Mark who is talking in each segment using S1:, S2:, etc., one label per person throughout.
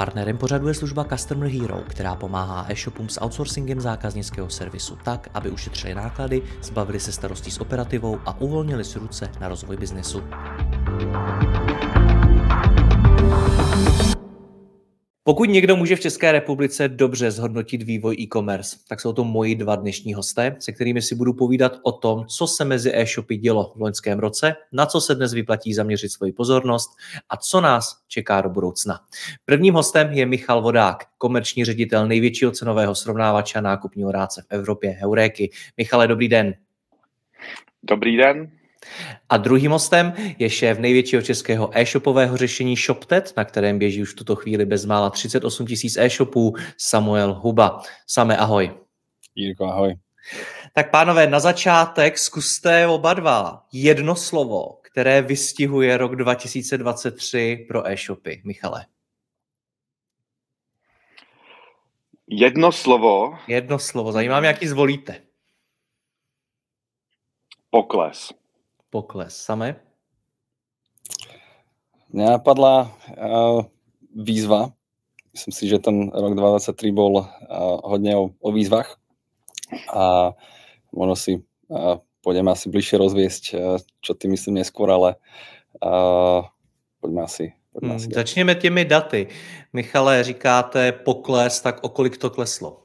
S1: Partnerem pořadu je služba Customer Hero, která pomáhá e-shopům s outsourcingem zákaznického servisu tak, aby ušetřili náklady, zbavili se starostí s operativou a uvolnili si ruce na rozvoj biznesu. Pokud někdo může v České republice dobře zhodnotit vývoj e-commerce, tak jsou to moji dva dnešní hosté, se kterými si budu povídat o tom, co se mezi e-shopy dělo v loňském roce, na co se dnes vyplatí zaměřit svoji pozornost a co nás čeká do budoucna. Prvním hostem je Michal Vodák, komerční ředitel největšího cenového srovnávače a nákupního rádce v Evropě Heuréky. Michale, dobrý den.
S2: Dobrý den.
S1: A druhým hostem je šéf největšího českého e-shopového řešení ShopTet, na kterém běží už v tuto chvíli bezmála 38 tisíc e-shopů, Samuel Huba. Same ahoj.
S2: Jirko, ahoj.
S1: Tak pánové, na začátek zkuste oba dva jedno slovo, které vystihuje rok 2023 pro e-shopy. Michale.
S2: Jedno slovo.
S1: Jedno slovo. Zajímá mě, jaký zvolíte.
S2: Pokles
S1: pokles. Samé?
S3: Mňa napadla uh, výzva. Myslím si, že ten rok 2023 bol uh, hodne o, o výzvach a možno si uh, pôjdeme asi bližšie rozviesť, uh, čo ty myslím neskôr, ale uh, poďme asi
S1: Hmm, začněme těmi daty. Michale, říkáte pokles, tak o kolik to kleslo?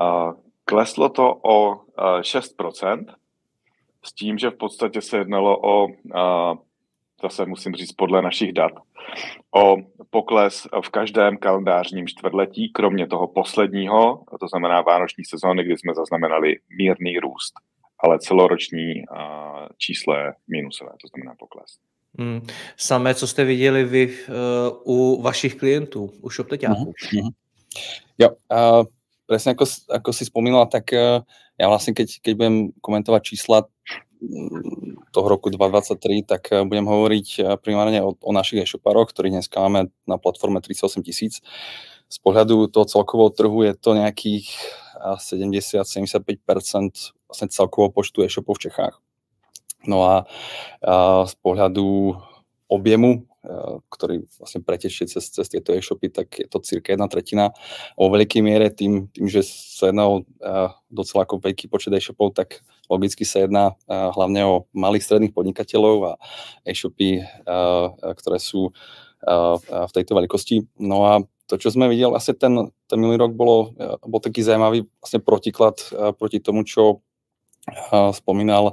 S2: Uh, kleslo to o uh, 6%, s tím, že v podstatě se jednalo o, a, zase musím říct podle našich dat, o pokles v každém kalendářním čtvrtletí, kromě toho posledního, to znamená vánoční sezóny, kdy jsme zaznamenali mírný růst, ale celoroční a, číslo je minusové, to znamená pokles.
S1: Hmm. Samé, co jste viděli vy uh, u vašich klientů, u šopteťáků? Mm-hmm.
S3: Jo, uh, presne ako, ako si spomínala, tak uh, ja vlastne keď, keď budem komentovať čísla mm, toho roku 2023, tak eh, budem hovoriť eh, primárne o, o našich e-shoparoch, ktorých dneska máme na platforme 38 tisíc. Z pohľadu toho celkového trhu je to nejakých 70-75% vlastne celkového počtu e-shopov v Čechách. No a, a z pohľadu objemu ktorý vlastne pretečie cez, cez tieto e-shopy, tak je to cirka jedna tretina. O veľkej miere tým, tým že sa jedná o eh, docela ako veľký počet e-shopov, tak logicky sa jedná eh, hlavne o malých stredných podnikateľov a e-shopy, ktoré sú v tejto veľkosti. No a to, čo sme videli, asi ten, ten minulý rok bolo, bol taký zaujímavý vlastne protiklad proti tomu, čo spomínal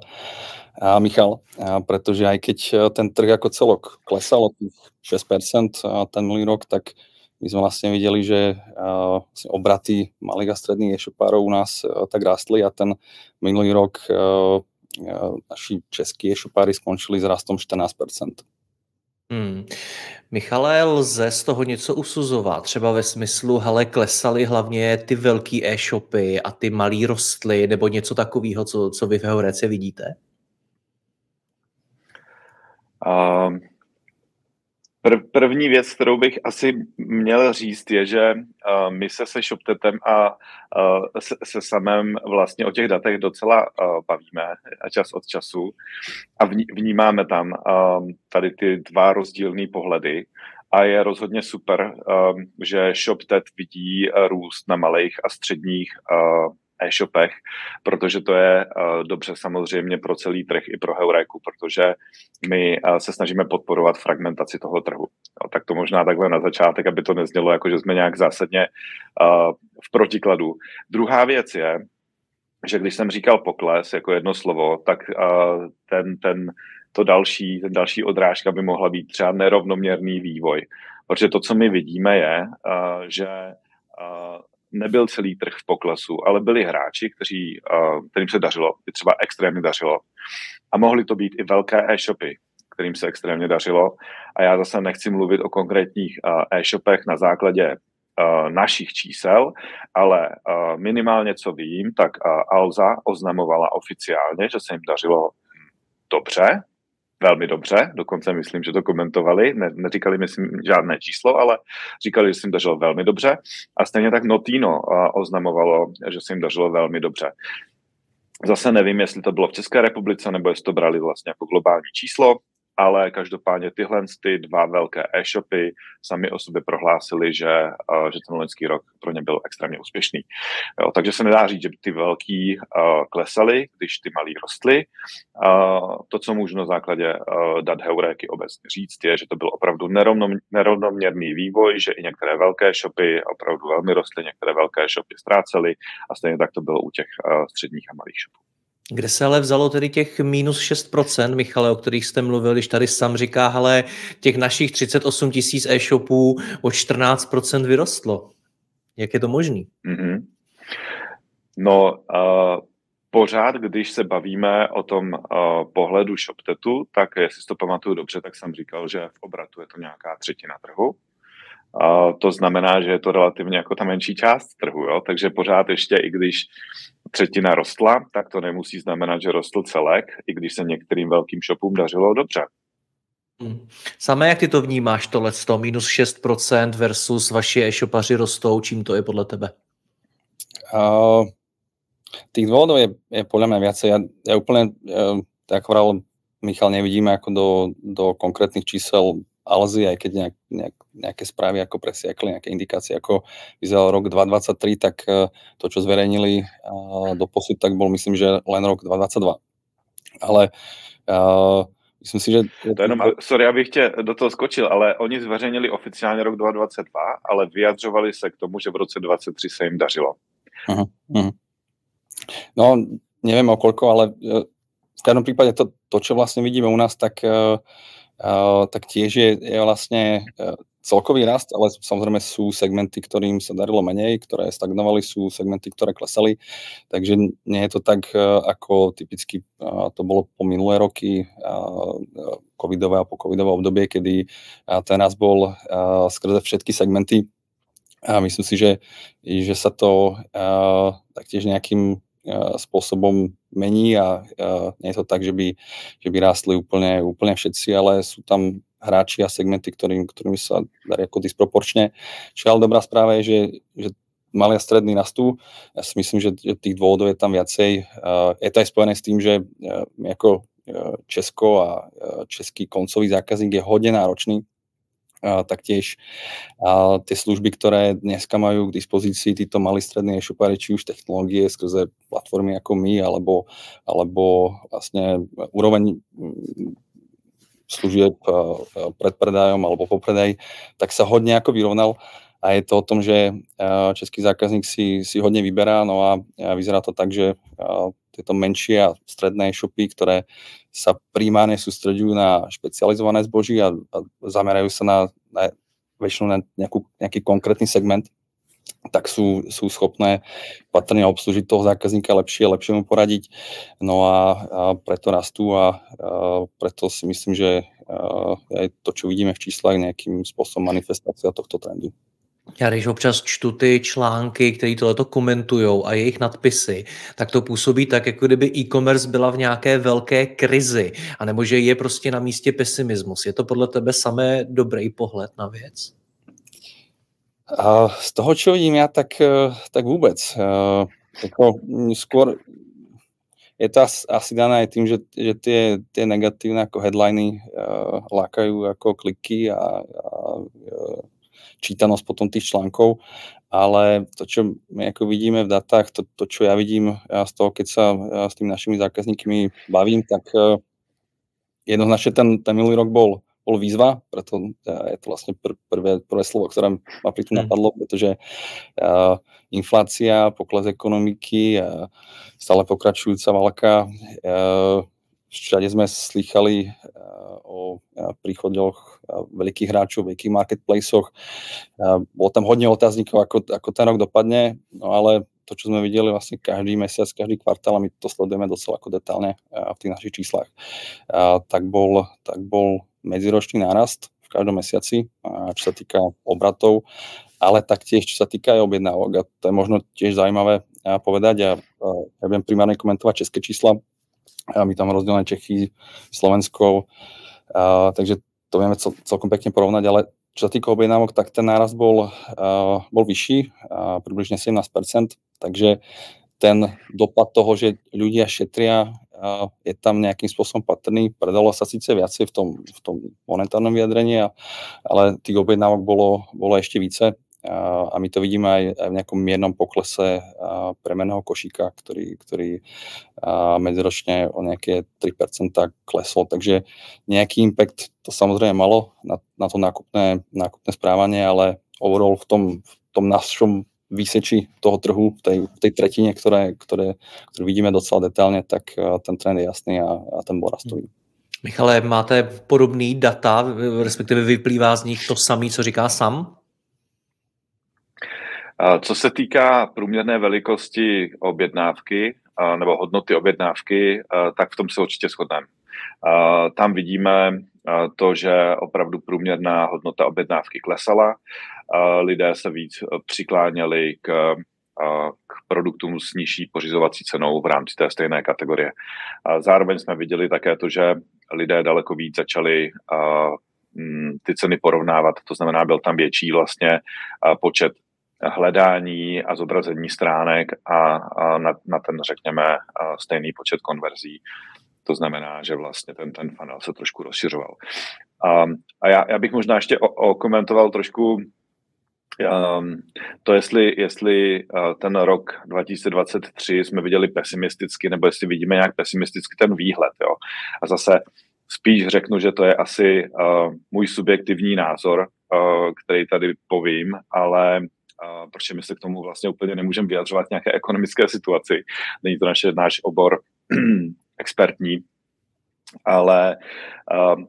S3: a Michal, a pretože aj keď e, ten trh ako celok klesal o tých 6% ten minulý rok, tak my sme vlastne videli, že vlastne obraty malých a stredných e-shopárov u nás e, tak rástli a ten minulý rok naši českí e-shopári skončili s rastom 14%.
S1: Hmm. Michale, lze z toho něco usuzovat? Třeba ve smyslu, hele, klesaly hlavně ty velký e-shopy a ty malý rostly, nebo něco takového, co, co vy v Heurece vidíte?
S2: Prv, první věc, kterou bych asi měl říct, je, že my se se ShopTetem a se, se samém vlastně o těch datech docela bavíme čas od času a vnímáme tam tady ty dva rozdílné pohledy. A je rozhodně super, že ShopTet vidí růst na malých a středních e-shopech, protože to je uh, dobře samozřejmě pro celý trh i pro Heuréku, protože my uh, se snažíme podporovat fragmentaci toho trhu. Tak to možná takhle na začátek, aby to neznělo jako, že jsme nějak zásadně uh, v protikladu. Druhá věc je, že když jsem říkal pokles jako jedno slovo, tak ten, ten, to další, ten další odrážka by mohla být třeba nerovnoměrný vývoj. Protože to, co my vidíme, je, že nebyl celý trh v poklesu, ale byli hráči, kteří, kterým se dařilo, třeba extrémně dařilo. A mohly to být i velké e-shopy, kterým se extrémně dařilo. A já zase nechci mluvit o konkrétních e-shopech na základě uh, našich čísel, ale minimálně co vím, tak Alza oznamovala oficiálně, že se jim dařilo dobře, velmi dobře, dokonce myslím, že to komentovali, ne, neříkali myslím žádné číslo, ale říkali, že se jim dařilo velmi dobře. A stejně tak Notino oznamovalo, že se jim dařilo velmi dobře. Zase nevím, jestli to bylo v České republice, nebo jestli to brali vlastně jako globální číslo, ale každopádně tyhle ty dva velké e-shopy sami o sobě prohlásili, že, uh, že ten loňský rok pro ně byl extrémně úspěšný. Jo, takže se nedá říct, že ty velký uh, klesaly, když ty malý rostly. Uh, to, co můžu na základě uh, dat heuréky obecně říct, je, že to byl opravdu nerovnom, nerovnoměrný vývoj, že i některé velké shopy opravdu velmi rostly, některé velké shopy ztrácely a stejně tak to bylo u těch uh, středních a malých shopů.
S1: Kde se ale vzalo tedy těch minus 6%, Michale, o kterých jste mluvil, když tady sám říká, ale těch našich 38 tisíc e-shopů o 14% vyrostlo. Jak je to možný? Mm-hmm.
S2: No, uh, pořád, když se bavíme o tom uh, pohledu ShopTetu, tak jestli si to pamatuju dobře, tak jsem říkal, že v obratu je to nějaká třetina trhu. Uh, to znamená, že je to relativně jako ta menší část trhu, jo? takže pořád ještě, i když třetina rostla, tak to nemusí znamenat, že rostl celek, i když se některým velkým shopům dařilo dobře.
S1: Hmm. Samé, jak ty to vnímáš, tohle minus 6% versus vaši e-shopaři rostou, čím to je podle tebe?
S3: Uh, tých dôvodov je, je podľa mňa viacej. Ja, ja úplne, uh, tak hovoril Michal, nevidíme ako do, do konkrétnych čísel Alzy, aj keď nejak, nejak, nejaké správy ako presiakli, nejaké indikácie, ako vyzeral rok 2023, tak eh, to, čo zverejnili eh, do posud, tak bol myslím, že len rok 2022. Ale uh, myslím si, že...
S2: To jenom, sorry, abych tě do toho skočil, ale oni zveřejnili oficiálně rok 2022, ale vyjadřovali se k tomu, že v roce 2023 se jim dařilo. Uh-huh, uh-huh.
S3: No, neviem o koľko, ale v každom prípade to, to, čo vlastne vidíme u nás, tak uh, tak tiež je, je vlastne e, celkový rast, ale samozrejme sú segmenty, ktorým sa darilo menej, ktoré stagnovali, sú segmenty, ktoré klesali, takže nie je to tak, e, ako typicky to bolo po minulé roky, covidové a po covidové obdobie, kedy ten rast bol skrze všetky segmenty. A myslím si, že, že sa to taktiež nejakým spôsobom mení a, a nie je to tak, že by, že by rástli úplne, úplne všetci, ale sú tam hráči a segmenty, ktorým, ktorým sa darí ako disproporčne. Čo ale dobrá správa je, že, že malé a strední rastú. Ja si myslím, že, tých dôvodov je tam viacej. Je to aj spojené s tým, že my ako Česko a český koncový zákazník je hodne náročný taktiež tie služby, ktoré dneska majú k dispozícii títo malí strední e-shopári, či už technológie skrze platformy ako my, alebo, alebo vlastne úroveň mm, služieb pred predajom alebo po predaj, tak sa hodne ako vyrovnal a je to o tom, že český zákazník si, si hodne vyberá, no a vyzerá to tak, že tieto menšie a stredné shopy, ktoré sa primárne sústredujú na špecializované zboží a, a zamerajú sa na, na väčšinou na nejakú, konkrétny segment, tak sú, sú schopné patrne obslužiť toho zákazníka lepšie, lepšie mu poradiť. No a, a preto rastú a, a preto si myslím, že aj to, čo vidíme v číslach, nejakým spôsobom manifestácia tohto trendu.
S1: Já když občas čtu ty články, které tohleto komentují a jejich nadpisy, tak to působí tak, jako kdyby e-commerce byla v nějaké velké krizi, anebo že je prostě na místě pesimismus. Je to podle tebe samé dobrý pohled na věc?
S3: Uh, z toho, čo vidím ja, tak, eh, tak vôbec. Uh, ako, skôr je to asi, dané tým, že, že tie, tie negatívne ako headliny uh, lákajú ako kliky a, a čítanosť potom tých článkov, ale to, čo my ako vidíme v datách, to, to čo ja vidím ja z toho, keď sa ja s tými našimi zákazníkmi bavím, tak uh, jednoznačne ten, ten minulý rok bol, bol výzva, preto je to vlastne pr- prvé, prvé slovo, ktoré ma pri tom hmm. napadlo, pretože uh, inflácia, pokles ekonomiky, uh, stále pokračujúca válka, uh, všade sme slychali uh, o uh, príchodoch veľkých hráčov, veľkých marketplaceoch. Bolo tam hodne otáznikov, ako, ako ten rok dopadne, no ale to, čo sme videli vlastne každý mesiac, každý kvartál, a my to sledujeme docela ako detálne v tých našich číslach, tak bol, tak bol medziročný nárast v každom mesiaci, čo sa týka obratov ale taktiež, čo sa týka aj objednávok, a to je možno tiež zaujímavé povedať, a ja budem primárne komentovať české čísla, my tam rozdelené Čechy, Slovensko, a, takže to vieme cel, celkom pekne porovnať, ale čo sa týka objednávok, tak ten náraz bol, uh, bol vyšší, uh, približne 17%, takže ten dopad toho, že ľudia šetria, uh, je tam nejakým spôsobom patrný. Predalo sa síce viacej v tom, v tom monetárnom vyjadrení, ale tých objednávok bolo, bolo ešte více a my to vidíme aj, v nejakom miernom poklese premeného košíka, ktorý, ktorý medziročne o nejaké 3% klesol. Takže nejaký impact to samozrejme malo na, na to nákupné, nákupné správanie, ale overall v tom, v tom našom výseči toho trhu, v tej, v tej tretine, ktoré, ktoré, ktoré vidíme docela detailně, tak ten trend je jasný a, a ten bol rastový.
S1: Michale, máte podobný data, respektive vyplývá z nich to samé, co říká Sam?
S2: Co se týká průměrné velikosti objednávky nebo hodnoty objednávky, tak v tom se určitě shodneme. Tam vidíme to, že opravdu průměrná hodnota objednávky klesala, lidé se víc přikláněli k, k produktům s nižší pořizovací cenou v rámci té stejné kategorie. Zároveň jsme viděli také to, že lidé daleko víc začali ty ceny porovnávat, to znamená, byl tam větší vlastně počet hledání a zobrazení stránek a, a na, na ten, řekněme, stejný počet konverzí. To znamená, že vlastně ten, ten funnel se trošku rozšiřoval. A, a já, já bych možná ještě okomentoval trošku um, to, jestli, jestli uh, ten rok 2023 jsme viděli pesimisticky, nebo jestli vidíme nějak pesimisticky ten výhled. Jo. A zase spíš řeknu, že to je asi uh, můj subjektivní názor, uh, který tady povím, ale a protože my se k tomu vlastně úplně nemůžeme vyjadřovat nějaké ekonomické situaci. Není to naše, náš obor expertní, ale uh,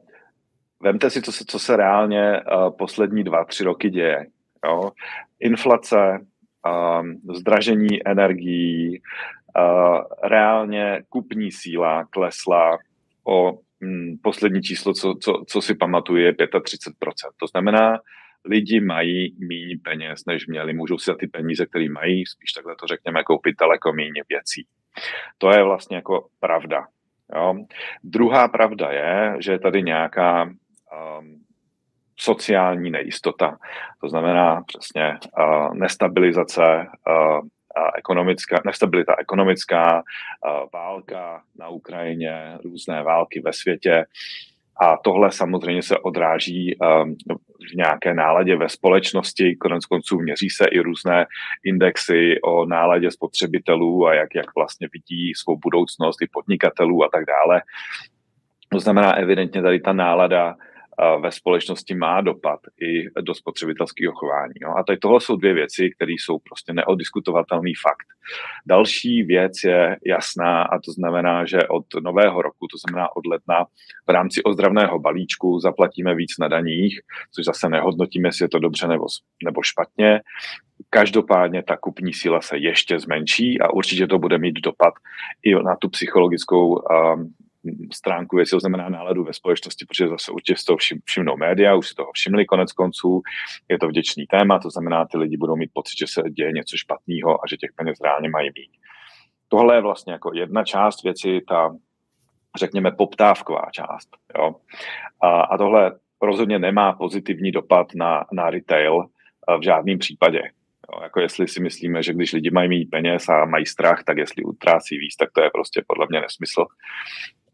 S2: vemte si, co se, co se reálně uh, poslední dva, tři roky děje. Jo? Inflace, uh, zdražení energií, uh, reálně kupní síla klesla o mm, poslední číslo, co, co, co si pamatuju, je 35%. To znamená, lidi mají méně peněz, než měli. Můžou si za ty peníze, které mají, spíš takhle to řekněme, koupit daleko méně věcí. To je vlastně jako pravda. Jo. Druhá pravda je, že je tady nějaká um, sociální nejistota. To znamená přesně uh, nestabilizace uh, ekonomická, nestabilita ekonomická, válka na Ukrajině, různé války ve světě, a tohle samozřejmě se odráží um, v nějaké náladě ve společnosti. Konec konců měří se i různé indexy o náladě spotřebitelů a jak, jak vlastně vidí svou budoucnost i podnikatelů a tak dále. To znamená, evidentně tady ta nálada ve společnosti má dopad i do spotřebitelského chování. A tady tohle jsou dvě věci, které jsou prostě neodiskutovatelný fakt. Další věc je jasná a to znamená, že od nového roku, to znamená od ledna, v rámci ozdravného balíčku zaplatíme víc na daních, což zase nehodnotíme, jestli je to dobře nebo, nebo špatně. Každopádně ta kupní síla se ještě zmenší a určitě to bude mít dopad i na tu psychologickou um, stránku věci, to znamená náladu ve společnosti, protože zase určitě z toho všim, všimnou média, už si toho všimli konec konců, je to vděčný téma, to znamená, ty lidi budou mít pocit, že se děje něco špatného a že těch peněz reálně mají mít. Tohle je vlastně jako jedna část věci, ta, řekněme, poptávková část. Jo? A, a tohle rozhodně nemá pozitivní dopad na, na retail v žádném případě. Jo, jako jestli si myslíme, že když lidi mají mít peněz a mají strach, tak jestli utrácí víc, tak to je prostě podle mě nesmysl.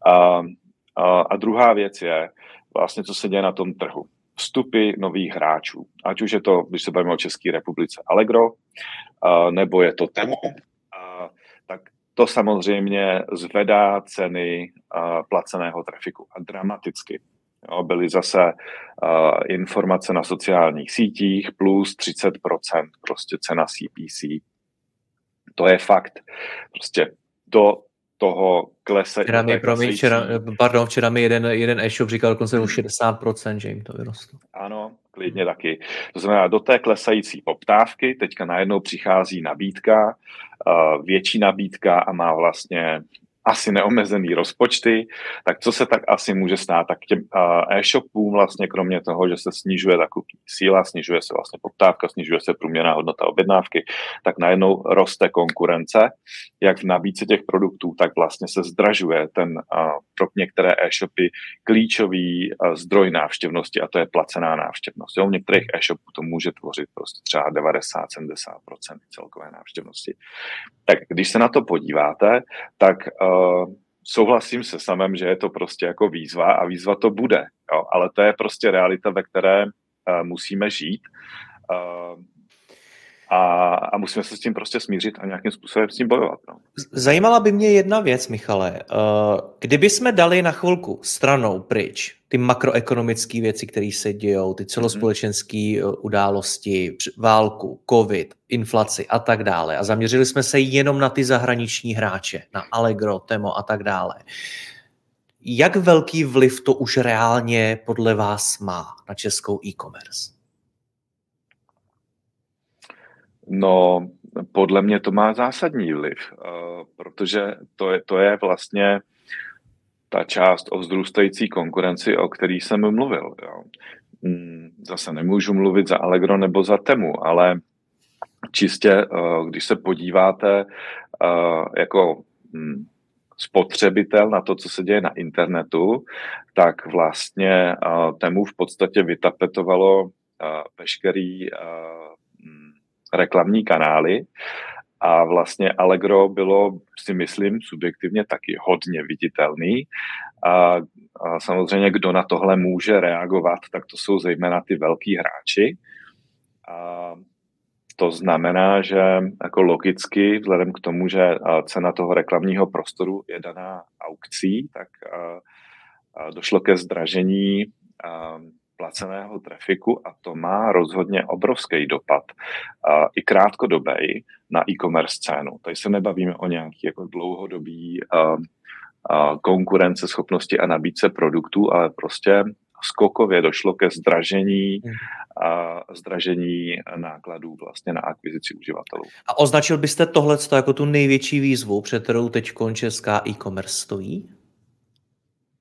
S2: A, a, a druhá věc je vlastně, co se děje na tom trhu. Vstupy nových hráčů. Ať už je to, když se bavíme o České republice, Allegro, a, nebo je to Temu, a, tak to samozřejmě zvedá ceny a, placeného trafiku a dramaticky. Jo, byly zase uh, informace na sociálních sítích plus 30% prostě cena CPC. To je fakt. Prostě do toho klese.
S1: Včera mi, promiň, včera, pardon, včera mi jeden, jeden e-shop říkal dokonce o 60%, že jim to vyrostlo.
S2: Ano, klidně taky. To znamená, do té klesající poptávky teďka najednou přichází nabídka, uh, větší nabídka a má vlastně asi neomezený rozpočty, tak co se tak asi může stát? Tak těm e-shopům vlastně kromě toho, že se snižuje ta kupní síla, snižuje se vlastně poptávka, snižuje se průměrná hodnota objednávky, tak najednou roste konkurence, jak v nabídce těch produktů, tak vlastně se zdražuje ten pro některé e-shopy klíčový zdroj návštěvnosti a to je placená návštěvnost. Jo? U některých e-shopů to může tvořit prostě třeba 90-70% celkové návštěvnosti. Tak když se na to podíváte, tak souhlasím se samem, že je to prostě jako výzva a výzva to bude, jo? ale to je prostě realita, ve které uh, musíme žít. Uh, a, a musíme se s tím prostě smířit a nějakým způsobem s tím bojovat. No.
S1: Zajímala by mě jedna věc, Michale. Kdyby jsme dali na chvilku stranou pryč ty makroekonomické věci, které se dějou, ty celospolečenské mm-hmm. události, válku, covid, inflaci a tak dále a zaměřili jsme se jenom na ty zahraniční hráče, na Allegro, Temo a tak dále. Jak velký vliv to už reálně podle vás má na českou e-commerce?
S2: No, podle mě to má zásadní vliv, eh, protože to je, to je vlastně ta část o vzrůstající konkurenci, o který jsem mluvil. Jo. Mm, zase nemůžu mluvit za Allegro nebo za Temu, ale čistě, eh, když se podíváte eh, jako mm, spotřebitel na to, co se děje na internetu, tak vlastně Temu v podstatě vytapetovalo veškerý reklamní kanály a vlastně Allegro bylo, si myslím, subjektivně taky hodně viditelný. A, a samozřejmě, kdo na tohle může reagovat, tak to jsou zejména ty velký hráči. A to znamená, že jako logicky, vzhledem k tomu, že cena toho reklamního prostoru je daná aukcí, tak došlo ke zdražení placeného trafiku a to má rozhodně obrovský dopad uh, i krátkodobý na e-commerce scénu. Tady se nebavíme o nějaký jako dlouhodobý uh, uh, konkurenceschopnosti a nabídce produktů, ale prostě skokově došlo ke zdražení, a zdražení nákladů vlastně na akvizici uživatelů.
S1: A označil byste tohle jako tu největší výzvu, před kterou teď česká e-commerce stojí?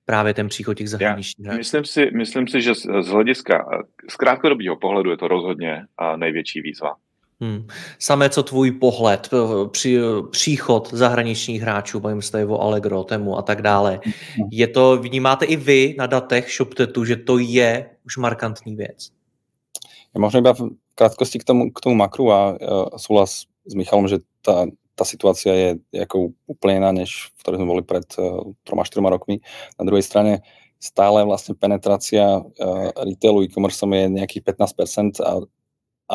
S1: Právě ten příchod těch zahraničních
S2: hráčů? Myslím si, myslím si, že z hlediska, z krátkodobého pohledu je to rozhodně největší výzva.
S1: Hmm. Samé co tvůj pohled, při, příchod zahraničních hráčů, bavím se tady o Allegro, Temu a tak dále. Hmm. Je to, vnímáte i vy na datech ShopTetu, že to je už markantní věc?
S3: Ja možno iba v krátkosti k tomu, k tomu makru a uh, súhlas s Michalom, že tá tá situácia je ako úplne iná, než v ktorej sme boli pred uh, troma, štyroma rokmi. Na druhej strane stále vlastne penetrácia uh, retailu e-commerce je nejakých 15% a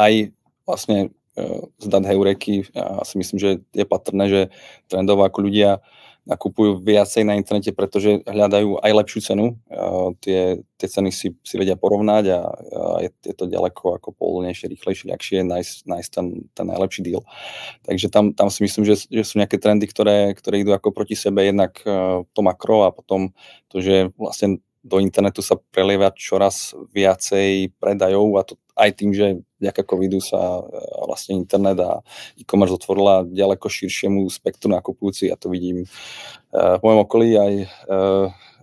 S3: aj vlastne uh, z dat Heureky ja si myslím, že je patrné, že trendovo ako ľudia nakupujú viacej na internete, pretože hľadajú aj lepšiu cenu. Uh, tie, tie ceny si, si vedia porovnať a, a je, je to ďaleko ako pohodlnejšie, rýchlejšie, ľahšie nájsť, nájsť ten, ten najlepší deal. Takže tam, tam si myslím, že, že sú nejaké trendy, ktoré, ktoré idú ako proti sebe, jednak uh, to makro a potom to, že vlastne do internetu sa prelieva čoraz viacej predajov a to aj tým, že vďaka covidu sa e, vlastne internet a e-commerce otvorila ďaleko širšiemu spektru nakupujúci. Ja to vidím e, v mojom okolí aj e,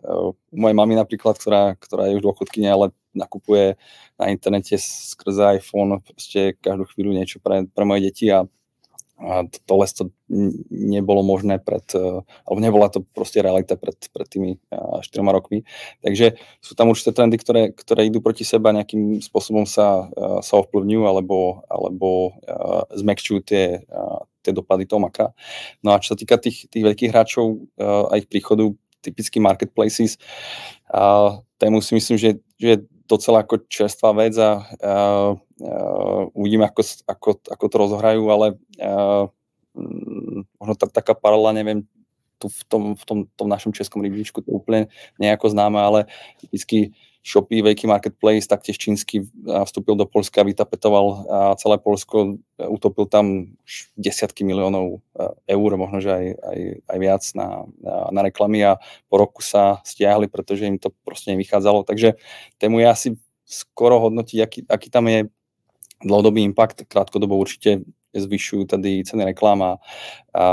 S3: u mojej mamy napríklad, ktorá, ktorá je už dôchodkynia, ale nakupuje na internete skrze iPhone proste každú chvíľu niečo pre, pre moje deti a a tohle to nebolo možné pred, e, alebo nebola to proste realita pred, pred tými 4 e, rokmi. Takže sú tam určité trendy, ktoré, ktoré idú proti seba, nejakým spôsobom sa, e, sa ovplyvňujú alebo, alebo zmekčujú tie, tie dopady toho maka. No a čo sa týka tých, tých veľkých hráčov a ich príchodu, typicky marketplaces, a tému si myslím, že, že docela ako čerstvá vec a, a, a uvidíme, ako, ako, ako to rozhrajú, ale a, možno tá, taká paralela, neviem, tu v tom, v tom, tom našom českom rybníčku to úplne nejako známe, ale typicky Shopee, veľký marketplace, taktiež čínsky vstúpil do Polska, vytapetoval celé Polsko, utopil tam desiatky miliónov e, eur, možno, že aj, aj, aj viac na, na reklamy a po roku sa stiahli, pretože im to proste nevychádzalo. Takže tému je asi skoro hodnotiť, aký, aký tam je dlhodobý impact, krátkodobo určite zvyšují tady ceny reklám a, a,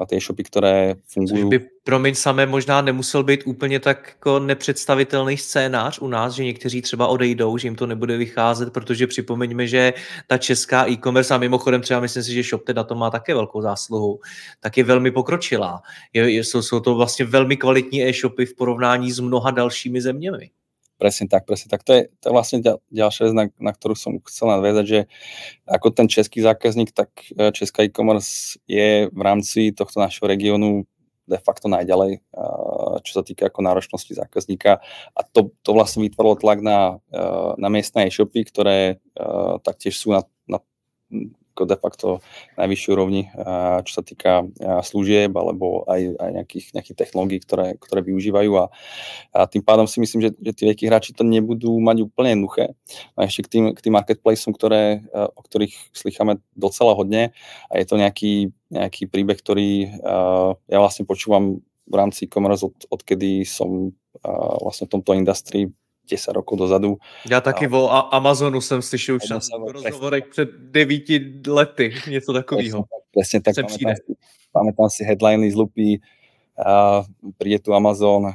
S3: a ty e-shopy, které fungují.
S1: Což by, promiň, samé možná nemusel být úplně tak jako nepředstavitelný scénář u nás, že někteří třeba odejdou, že jim to nebude vycházet, protože připomeňme, že ta česká e-commerce, a mimochodem třeba myslím si, že ShopTed na to má také velkou zásluhu, tak je velmi pokročilá. Je, jsou, jsou to vlastně velmi kvalitní e-shopy v porovnání s mnoha dalšími zeměmi.
S3: Presne tak, presne tak. To je, to je vlastne ďalšia vec, na, na ktorú som chcel nadviazať, že ako ten český zákazník, tak e, česká e-commerce je v rámci tohto našeho regiónu de facto najďalej, e, čo sa týka ako náročnosti zákazníka. A to, to vlastne vytvorilo tlak na, e, na miestne e-shopy, ktoré taktiež sú na, na ako de facto najvyššiu úrovni, čo sa týka služieb alebo aj, aj nejakých, nejakých technológií, ktoré, ktoré využívajú a, a tým pádom si myslím, že, že tí veľkí hráči to nebudú mať úplne jednoduché. A ešte k tým, k tým marketplaceom, ktoré, o ktorých slycháme docela hodne a je to nejaký, nejaký príbeh, ktorý ja vlastne počúvam v rámci e-commerce od, odkedy som vlastne v tomto industrii 10 rokov dozadu.
S1: Já taky a... o Amazonu jsem slyšel už na rozhovorech před devíti lety, něco takového.
S3: Přesně tak, pamätám si, pamätám si headliny z Lupy, uh, príde tu Amazon,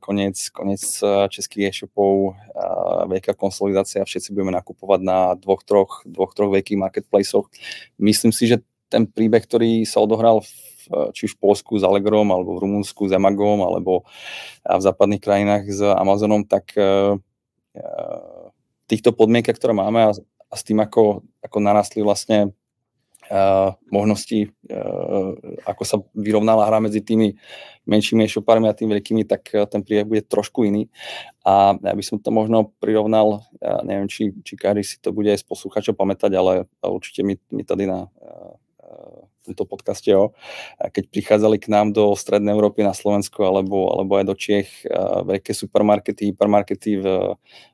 S3: konec, konec českých e-shopov, uh, veľká konsolidácia, všetci budeme nakupovať na dvoch, troch, dvoch, troch veľkých marketplaceoch. Myslím si, že ten príbeh, ktorý sa odohral v či v Polsku s Allegrom, alebo v Rumunsku s Amagom, alebo v západných krajinách s Amazonom, tak v týchto podmienkach, ktoré máme a, s tým, ako, ako narastli vlastne Uh, možnosti, uh, ako sa vyrovnala hra medzi tými menšími e-shopármi a tými veľkými, tak ten príbeh bude trošku iný. A ja by som to možno prirovnal, ja neviem, či, či každý si to bude aj z posluchačov pamätať, ale určite mi, mi tady na tomto podcaste, jo, keď prichádzali k nám do Strednej Európy na Slovensku alebo, alebo aj do Čiech veľké supermarkety, hypermarkety v,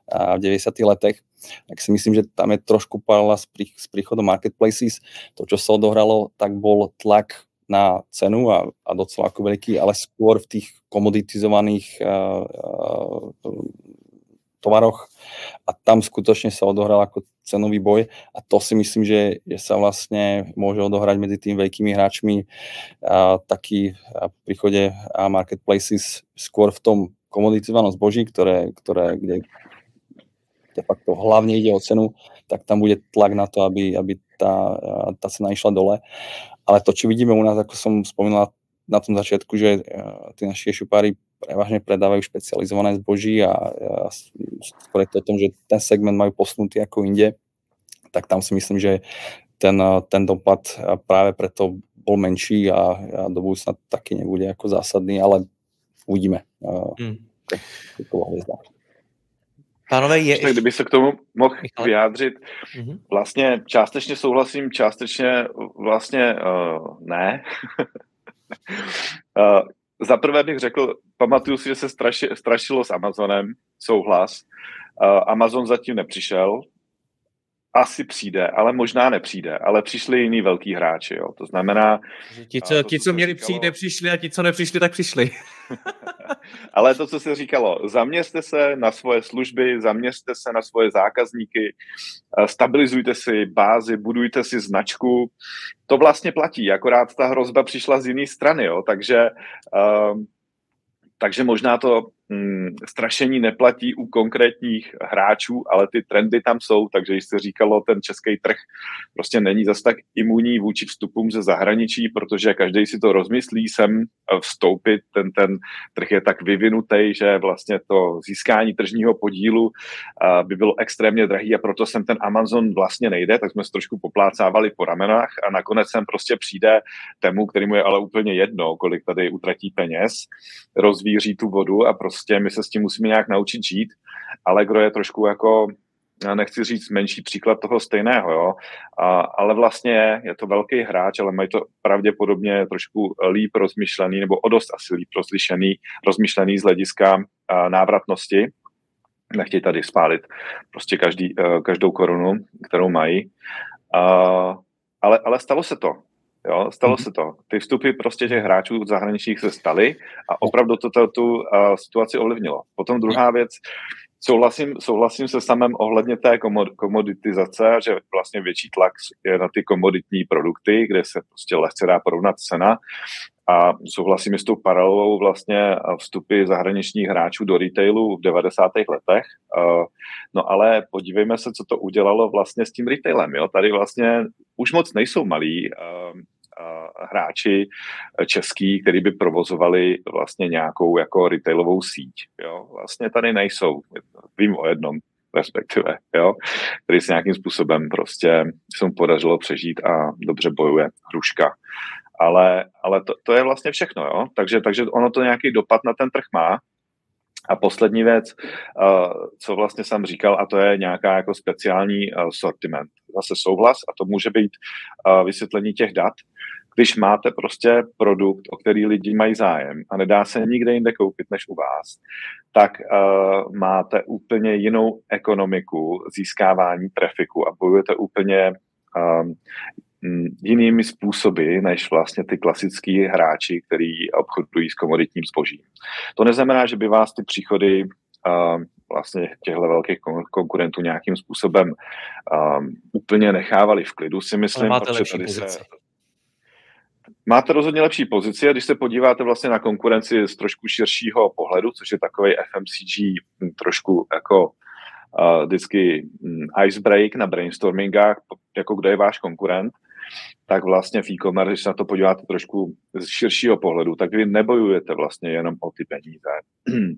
S3: v 90. letech, tak si myslím, že tam je trošku paralela s, prí, s príchodom marketplaces. To, čo sa odohralo, tak bol tlak na cenu a, a docela ako veľký, ale skôr v tých komoditizovaných uh, uh, tovaroch a tam skutočne sa odohral ako cenový boj a to si myslím, že, že sa vlastne môže odohrať medzi tými veľkými hráčmi a taký a príchode a marketplaces skôr v tom komoditizovanom zboží, ktoré, ktoré kde de facto hlavne ide o cenu, tak tam bude tlak na to, aby, aby tá, tá cena išla dole. Ale to, čo vidíme u nás, ako som spomínal na tom začiatku, že tí naši šupári prevažne predávajú špecializované zboží a, a skôr je to o tom, že ten segment majú posunutý ako inde, tak tam si myslím, že ten, ten dopad práve preto bol menší a, a do budúcna taky nebude jako zásadný, ale uvidíme. Hmm.
S2: Pánové, je... Tak kdyby se k tomu mohl Michal. vyjádřit, mm-hmm. vlastně částečně souhlasím, částečně vlastně uh, ne. uh, Za prvé bych řekl, pamatuju si, že se straši, strašilo s Amazonem, souhlas. Uh, Amazon zatím nepřišel, asi přijde, ale možná nepřijde, ale přišli jiní velký hráči, jo. To znamená...
S1: Že ti, co, to, ti, co měli říkalo... přijít, nepřišli a ti, co nepřišli, tak přišli.
S2: ale to, co se říkalo, zaměřte se na svoje služby, zaměřte se na svoje zákazníky, stabilizujte si bázi, budujte si značku. To vlastně platí, akorát ta hrozba přišla z jiné strany, jo. Takže, uh, takže možná to strašení neplatí u konkrétních hráčů, ale ty trendy tam jsou, takže když se říkalo, ten český trh prostě není zas tak imunní vůči vstupům ze zahraničí, protože každý si to rozmyslí sem vstoupit, ten, ten trh je tak vyvinutý, že vlastně to získání tržního podílu by bylo extrémně drahý a proto sem ten Amazon vlastně nejde, tak jsme se trošku poplácávali po ramenách a nakonec sem prostě přijde temu, kterýmu je ale úplně jedno, kolik tady utratí peněz, rozvíří tu vodu a prostě prostě my se s tím musíme nějak naučit žít. Allegro je trošku jako, nechci říct menší příklad toho stejného, jo, a, ale vlastně je to velký hráč, ale mají to pravděpodobně trošku líp rozmyšlený, nebo o dost asi líp rozlišený, rozmyšlený z hlediska a, návratnosti. Nechtějí tady spálit prostě každý, každou korunu, kterou mají. A, ale, ale stalo se to. Jo, stalo mm-hmm. se to. Ty vstupy prostě těch hráčů zahraničních se staly a opravdu to tu uh, situaci ovlivnilo. Potom druhá věc, souhlasím, souhlasím se samém ohledně té komoditizace, že vlastně větší tlak je na ty komoditní produkty, kde se prostě lehce dá porovnat cena. A souhlasím s tou paralelou vlastně vstupy zahraničních hráčů do retailu v 90. letech. No ale podívejme se, co to udělalo vlastně s tím retailem. Jo? Tady vlastně už moc nejsou malí hráči český, který by provozovali vlastně nějakou jako retailovou síť. Jo? Vlastně tady nejsou. Vím o jednom, respektive, jo, který se nějakým způsobem prostě se mu podařilo přežít a dobře bojuje hruška. Ale, ale to, to, je vlastně všechno, jo. Takže, takže ono to nějaký dopad na ten trh má. A poslední věc, uh, co vlastně jsem říkal, a to je nějaká jako speciální uh, sortiment. Zase souhlas a to může být uh, vysvětlení těch dat. Když máte prostě produkt, o který lidi mají zájem a nedá se nikde jinde koupit než u vás, tak máte úplně jinou ekonomiku získávání trafiku a bojujete úplně jinými způsoby než vlastně ty klasický hráči, který obchodují s komoditním zbožím. To neznamená, že by vás ty příchody uh, vlastně těchto velkých konkurentů nějakým způsobem um, úplně nechávali v klidu, si myslím.
S1: Ale máte lepší tady pozici. Se,
S2: Máte rozhodně lepší pozici a když se podíváte vlastně na konkurenci z trošku širšího pohledu, což je takový FMCG trošku jako uh, vždycky um, icebreak na brainstormingách, jako kdo je váš konkurent, tak vlastně v e-commerce, když se na to podíváte trošku z širšího pohledu, tak vy nebojujete vlastně jenom o ty peníze.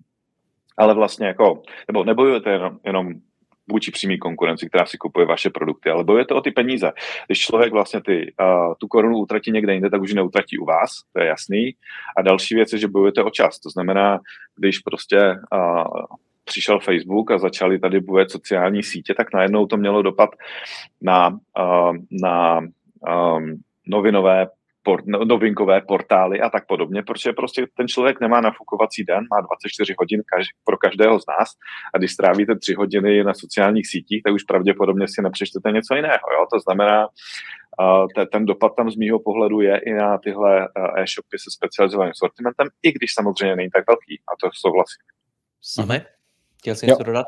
S2: Ale vlastně jako, nebo nebojujete jenom, jenom vůči přímý konkurenci, která si kupuje vaše produkty, ale bojujete o ty peníze. Když člověk vlastně ty, uh, tu korunu utratí někde jinde, tak už ji neutratí u vás, to je jasný. A další věc je, že bojujete o čas. To znamená, když prostě uh, přišel Facebook a začali tady bojovat sociální sítě, tak najednou to mělo dopad na, uh, na um, novinové port, no, novinkové portály a tak podobně, protože prostě ten člověk nemá nafukovací den, má 24 hodin kaž, pro každého z nás a když strávíte 3 hodiny na sociálních sítích, tak už pravděpodobně si nepřečtete něco jiného. Jo? To znamená, uh, ten dopad tam z mýho pohledu je i na tyhle uh, e-shopy se specializovaným sortimentem, i když samozřejmě není tak velký a to souhlasím.
S1: Sami? Chtěl jsi něco dodat?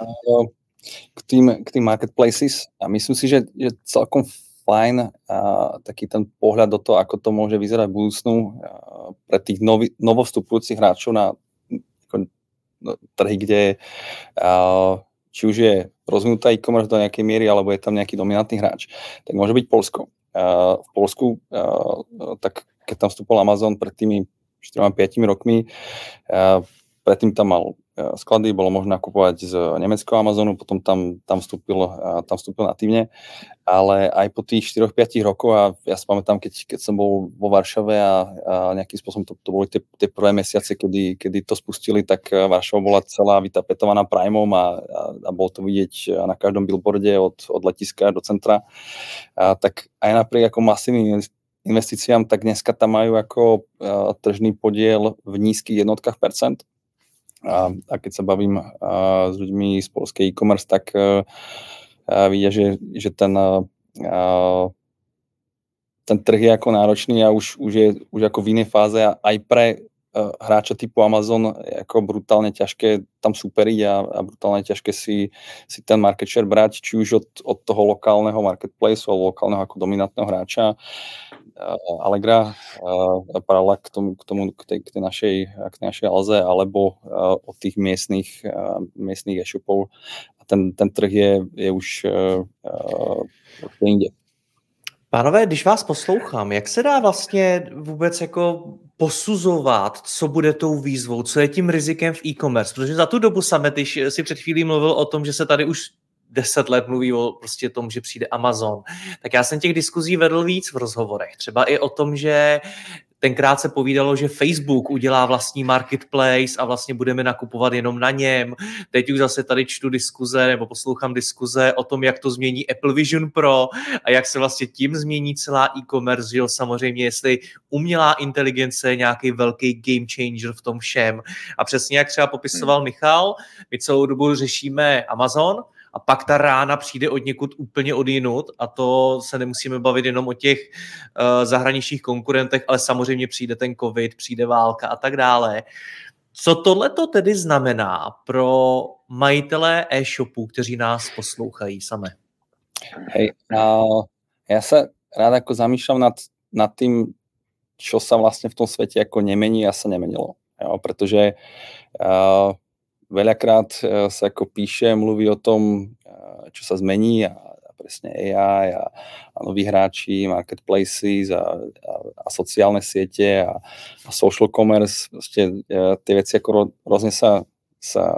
S3: K tým, k tým marketplaces a myslím si, že, že celkom fajn a taký ten pohľad do toho, ako to môže vyzerať v budúcnu pre tých novi, novostupujúcich hráčov na ako, no, trhy, kde a, či už je rozvinutá e-commerce do nejakej miery, alebo je tam nejaký dominantný hráč, tak môže byť Polsko. A, v Polsku, a, tak keď tam vstúpil Amazon pred tými 4-5 rokmi, a, predtým tam mal sklady, bolo možné nakupovať z nemeckého Amazonu, potom tam, tam, vstúpil, tam vstúpil natívne, ale aj po tých 4-5 rokoch a ja si pamätám, keď, keď som bol vo Varšave a, a nejakým spôsobom to, to boli tie, tie prvé mesiace, kedy, kedy to spustili, tak eh, Varšava bola celá vytapetovaná Primom a, a, a bolo to vidieť na každom billboarde od, od letiska do centra. A, tak aj napriek ako masívnym investíciám, tak dneska tam majú ako tržný podiel v nízkych jednotkách percent a, a keď sa bavím a, s ľuďmi z polskej e-commerce, tak a, a vidia, že, že ten, a, ten trh je ako náročný a už, už je už ako v inej fáze a aj pre hráča typu Amazon je ako brutálne ťažké tam superiť a, a brutálne ťažké si, si ten market share brať, či už od, od toho lokálneho marketplace alebo lokálneho ako dominantného hráča Allegra, uh, paralela k tomu, k, tomu k, tej, k tej našej, k tej našej Alze, alebo uh, od tých miestných, miestných e-shopov. A ten, ten trh je, je už uh, jinde.
S1: Pánové, když vás poslouchám, jak se dá vlastně vůbec jako posuzovat, co bude tou výzvou, co je tím rizikem v e-commerce? Protože za tu dobu sami, když si před chvílí mluvil o tom, že se tady už deset let mluví o prostě tom, že přijde Amazon, tak já jsem těch diskuzí vedl víc v rozhovorech. Třeba i o tom, že Tenkrát se povídalo, že Facebook udělá vlastní marketplace a vlastně budeme nakupovat jenom na něm. Teď už zase tady čtu diskuze nebo poslouchám diskuze o tom, jak to změní Apple Vision Pro a jak se vlastně tím změní celá e-commerce, jo, samozřejmě, jestli umělá inteligence je nějaký velký game changer v tom všem. A přesně jak třeba popisoval hmm. Michal, my celou dobu řešíme Amazon, a pak ta rána přijde od někud úplně od jinut a to se nemusíme bavit jenom o těch uh, zahraničních konkurentech, ale samozřejmě přijde ten covid, přijde válka a tak dále. Co tohle to tedy znamená pro majitele e-shopů, kteří nás poslouchají samé?
S3: Hej, uh, ja sa rád ako zamýšľam nad, nad tým, čo sa vlastne v tom svete ako nemení a sa nemenilo. Jo, pretože uh, veľakrát uh, sa ako píše, mluví o tom, čo sa zmení a, a presne AI a, a noví hráči, marketplaces a, a, a sociálne siete a, a social commerce, proste uh, tie veci ako rôzne sa, sa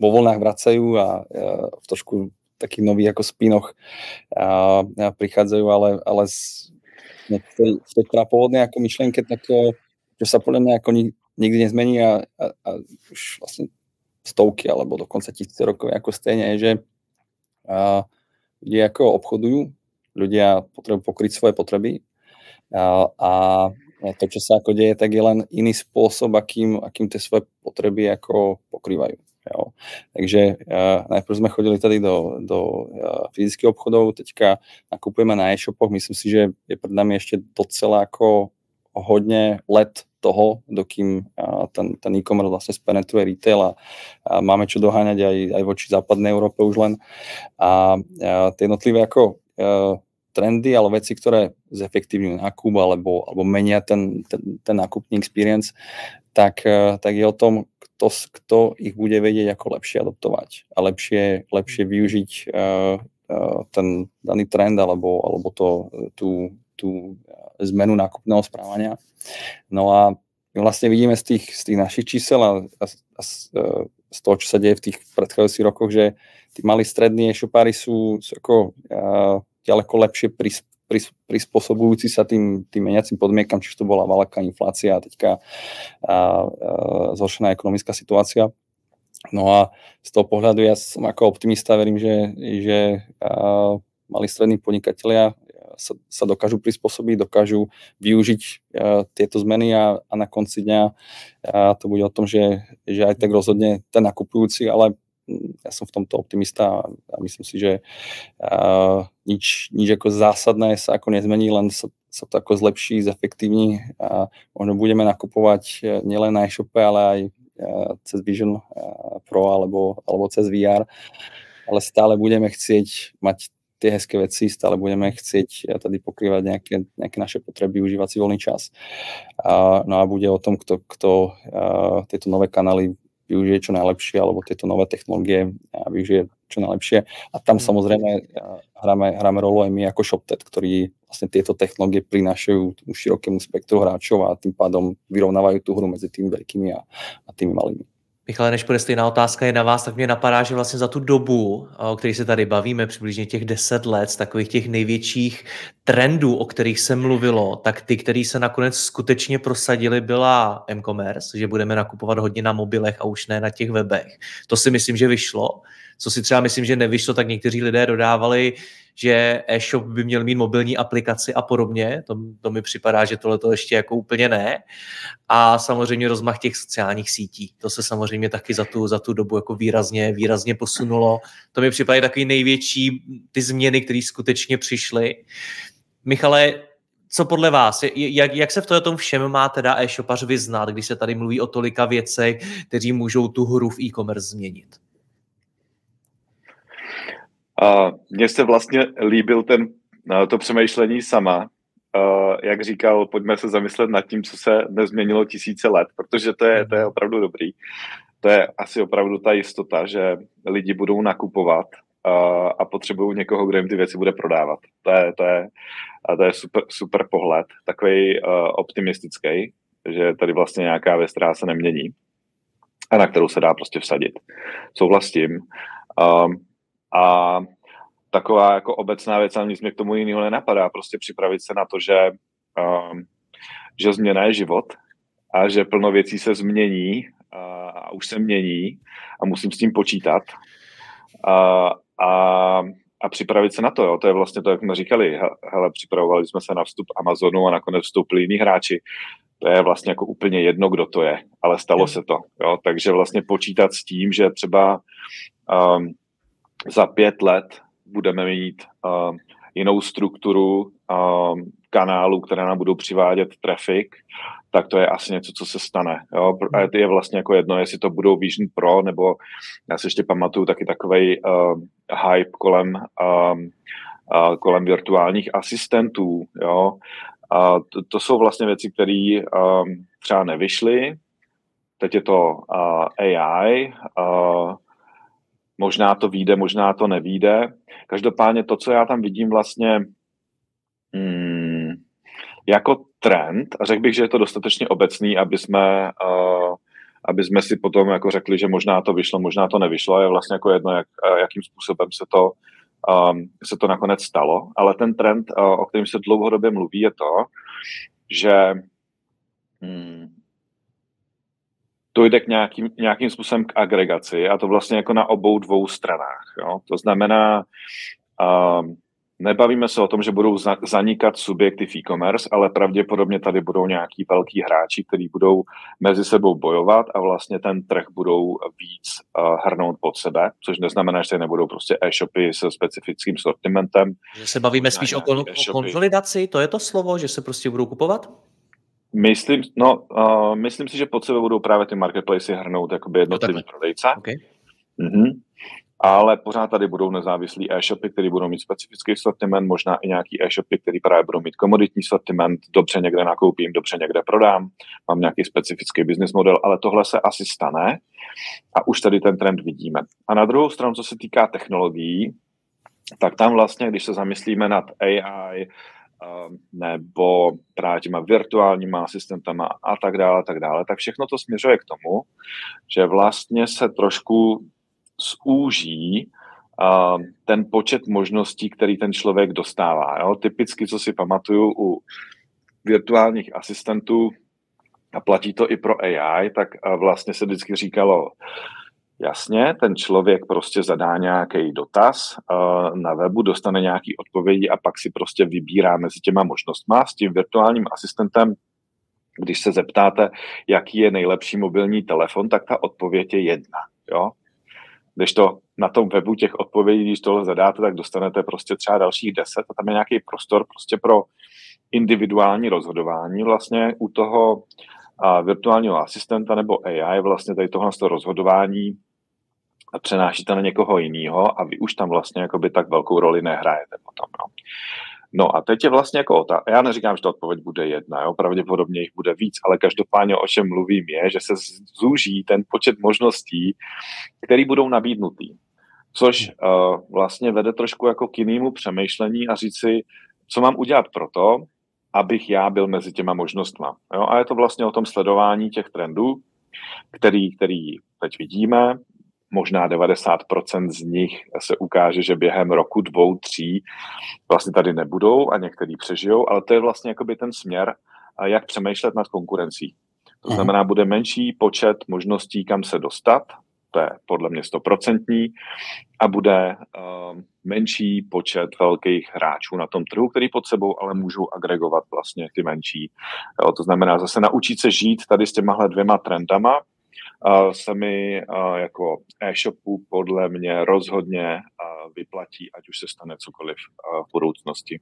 S3: vo voľnách vracajú a v trošku takých nových ako spinoch a, a prichádzajú, ale, ale z, v tej, v tej pôvodnej ako myšlienke, tak čo sa podľa mňa ako nikdy nezmení a, a, a už vlastne stovky alebo dokonca tisíce rokov ako stejne že a, ľudia ako obchodujú, ľudia potrebujú pokryť svoje potreby a, a to, čo sa ako deje, tak je len iný spôsob, akým, akým tie svoje potreby ako pokrývajú. Jo. Takže uh, najprv jsme chodili tady do, do uh, fyzických obchodov, teďka nakupujeme na e-shopoch, myslím si, že je před nami ještě docela jako hodně let toho, dokým ten, ten e-commerce vlastně spenetruje retail a, a máme čo doháňať aj, aj voči západnej Európe už len. A uh, ty jednotlivé jako uh, trendy, ale veci, ktoré zefektívňujú nákup alebo, alebo menia ten, ten, ten nákupní experience, tak, tak je o tom, kto, kto ich bude vedieť ako lepšie adoptovať a lepšie, lepšie využiť uh, uh, ten daný trend alebo, alebo to, tú, tú zmenu nákupného správania. No a vlastne vidíme z tých, z tých našich čísel a, a, a z, z toho, čo sa deje v tých predchádzajúcich rokoch, že tí malí strední e-shopári sú, sú ako uh, ďaleko lepšie pris, prispôsobujúci sa tým, tým meniacim podmienkam, či to bola veľká inflácia a teďka a, a, zhoršená ekonomická situácia. No a z toho pohľadu ja som ako optimista, verím, že, že a, mali strední podnikatelia sa, sa dokážu prispôsobiť, dokážu využiť a, tieto zmeny a, a na konci dňa a, to bude o tom, že, že aj tak rozhodne ten nakupujúci, ale ja som v tomto optimista a myslím si, že uh, nič, nič ako zásadné sa ako nezmení, len sa, sa to ako zlepší, zefektívni a možno budeme nakupovať e, nielen na e-shope, ale aj uh, cez Vision uh, Pro alebo, alebo cez VR, ale stále budeme chcieť mať tie hezké veci, stále budeme chcieť tady pokrývať nejaké, nejaké naše potreby, užívať si voľný čas. Uh, no a bude o tom, kto, kto uh, tieto nové kanály využije čo najlepšie, alebo tieto nové technológie využije čo najlepšie. A tam mhm. samozrejme hráme, hráme rolu aj my ako ShopTet, ktorí vlastne tieto technológie prinášajú širokému spektru hráčov a tým pádom vyrovnávajú tú hru mezi tými veľkými a, a tými malými.
S1: Michale, než bude stejná otázka je na vás, tak mě napadá, že vlastně za tu dobu, o které se tady bavíme, přibližně těch deset let, takových těch největších trendů, o kterých se mluvilo, tak ty, který se nakonec skutečně prosadili, byla e-commerce, že budeme nakupovat hodně na mobilech a už ne na těch webech. To si myslím, že vyšlo. Co si třeba myslím, že nevyšlo, tak někteří lidé dodávali že e-shop by měl mít mobilní aplikaci a podobně. To, to mi připadá, že tohle to ještě jako úplně ne. A samozřejmě rozmach těch sociálních sítí. To se samozřejmě taky za tu, za tu dobu jako výrazně, výrazně posunulo. To mi připadá takový největší ty změny, které skutečně přišly. Michale, co podle vás, jak, jak se v tom všem má teda e-shopař vyznat, když se tady mluví o tolika věcech, kteří můžou tu hru v e-commerce změnit?
S2: Mně se vlastně líbil ten, to přemýšlení sama, jak říkal, pojďme se zamyslet nad tím, co se nezměnilo tisíce let, protože to je, to je opravdu dobrý. To je asi opravdu ta jistota, že lidi budou nakupovat a, potřebují někoho, kdo jim ty věci bude prodávat. To je, to je, a to je super, super pohled, takový optimistický, že tady vlastně nějaká věc, která se nemění a na kterou se dá prostě vsadit. Souhlasím. Um, a taková jako obecná věc, ale nic mě k tomu jiného nenapadá. Prostě připravit se na to, že, um, že změna je život a že plno věcí se změní a, a už se mění a musím s tím počítat. A, a, a připravit se na to, jo. To je vlastně to, jak jsme říkali. Hele, připravovali jsme se na vstup Amazonu a nakonec vstoupili jiní hráči. To je vlastně jako úplně jedno, kdo to je, ale stalo se to. Jo. Takže vlastně počítat s tím, že třeba um, za pět let budeme mít uh, jinou strukturu uh, kanálů, které nám budou přivádět trafik, tak to je asi něco, co se stane. Jo? A je vlastně jako jedno, jestli to budou Vision Pro, nebo já si ještě pamatuju taky takový uh, hype kolem, um, uh, kolem virtuálních asistentů. Jo? A to, to jsou vlastně věci, které um, třeba nevyšly. Teď je to uh, AI, uh, možná to vyjde, možná to nevíde. Každopádně to, co já tam vidím vlastně hmm, jako trend, a řekl bych, že je to dostatečně obecný, aby jsme, uh, aby jsme si potom jako řekli, že možná to vyšlo, možná to nevyšlo, a je vlastně jako jedno, jak, jakým způsobem se to, um, se to nakonec stalo, ale ten trend, uh, o kterém se dlouhodobě mluví, je to, že hmm, dojde k nějakým, nějakým způsobem k agregaci a to vlastně jako na obou dvou stranách. Jo? To znamená, um, nebavíme se o tom, že budou za, zanikat subjekty v e-commerce, ale pravděpodobně tady budou nějaký velký hráči, kteří budou mezi sebou bojovat a vlastně ten trh budou víc uh, hrnout pod sebe, což neznamená, že nebudou prostě e-shopy se specifickým sortimentem.
S1: Že se bavíme spíš o, kon- o konsolidaci, to je to slovo, že se prostě budou kupovat?
S2: Myslím, no, uh, myslím si, že pod sebe budou právě ty marketplace hrnout jakoby jednotlivý no, prodejce. Okay. Mm-hmm. Ale pořád tady budou nezávislí e-shopy, které budou mít specifický sortiment, možná i nějaký e-shopy, které právě budou mít komoditní sortiment, dobře někde nakoupím, dobře někde prodám, mám nějaký specifický business model, ale tohle se asi stane a už tady ten trend vidíme. A na druhou stranu, co se týká technologií, tak tam vlastně, když se zamyslíme nad AI, nebo právě těma virtuálníma asistentama a tak dále, tak dále, tak všechno to směřuje k tomu, že vlastně se trošku zúží uh, ten počet možností, který ten člověk dostává. Jo? Typicky, co si pamatuju u virtuálních asistentů, a platí to i pro AI, tak uh, vlastně se vždycky říkalo, Jasně, ten člověk prostě zadá nějaký dotaz uh, na webu, dostane nějaký odpovědi a pak si prostě vybírá mezi těma možnostmi. S tím virtuálním asistentem, když se zeptáte, jaký je nejlepší mobilní telefon, tak ta odpověď je jedna. Jo? Když to na tom webu těch odpovědí, když tohle zadáte, tak dostanete prostě třeba dalších deset a tam je nějaký prostor prostě pro individuální rozhodování. Vlastně u toho uh, virtuálního asistenta nebo AI vlastně tady tohle rozhodování a přenášíte na někoho jiného a vy už tam vlastně jakoby tak velkou roli nehrajete potom. No. No a teď je vlastně jako ta, já neříkám, že ta odpověď bude jedna, jo, pravděpodobně jich bude víc, ale každopádně o čem mluvím je, že se zúží ten počet možností, které budou nabídnutý. Což uh, vlastně vede trošku jako k jinému přemýšlení a říct si, co mám udělat pro to, abych já byl mezi těma možnostma. Jo? A je to vlastně o tom sledování těch trendů, který, který teď vidíme, možná 90% z nich se ukáže, že během roku, dvou, tří vlastně tady nebudou a některý přežijou, ale to je vlastně jakoby ten směr, jak přemýšlet nad konkurencí. To mhm. znamená, bude menší počet možností, kam se dostat, to je podle mě stoprocentní, a bude uh, menší počet velkých hráčů na tom trhu, který pod sebou ale můžou agregovat vlastně ty menší. Jo, to znamená zase naučit se žít tady s těmahle dvěma trendama, se mi jako e-shopu podle mě rozhodně vyplatí, ať už se stane cokoliv v budoucnosti.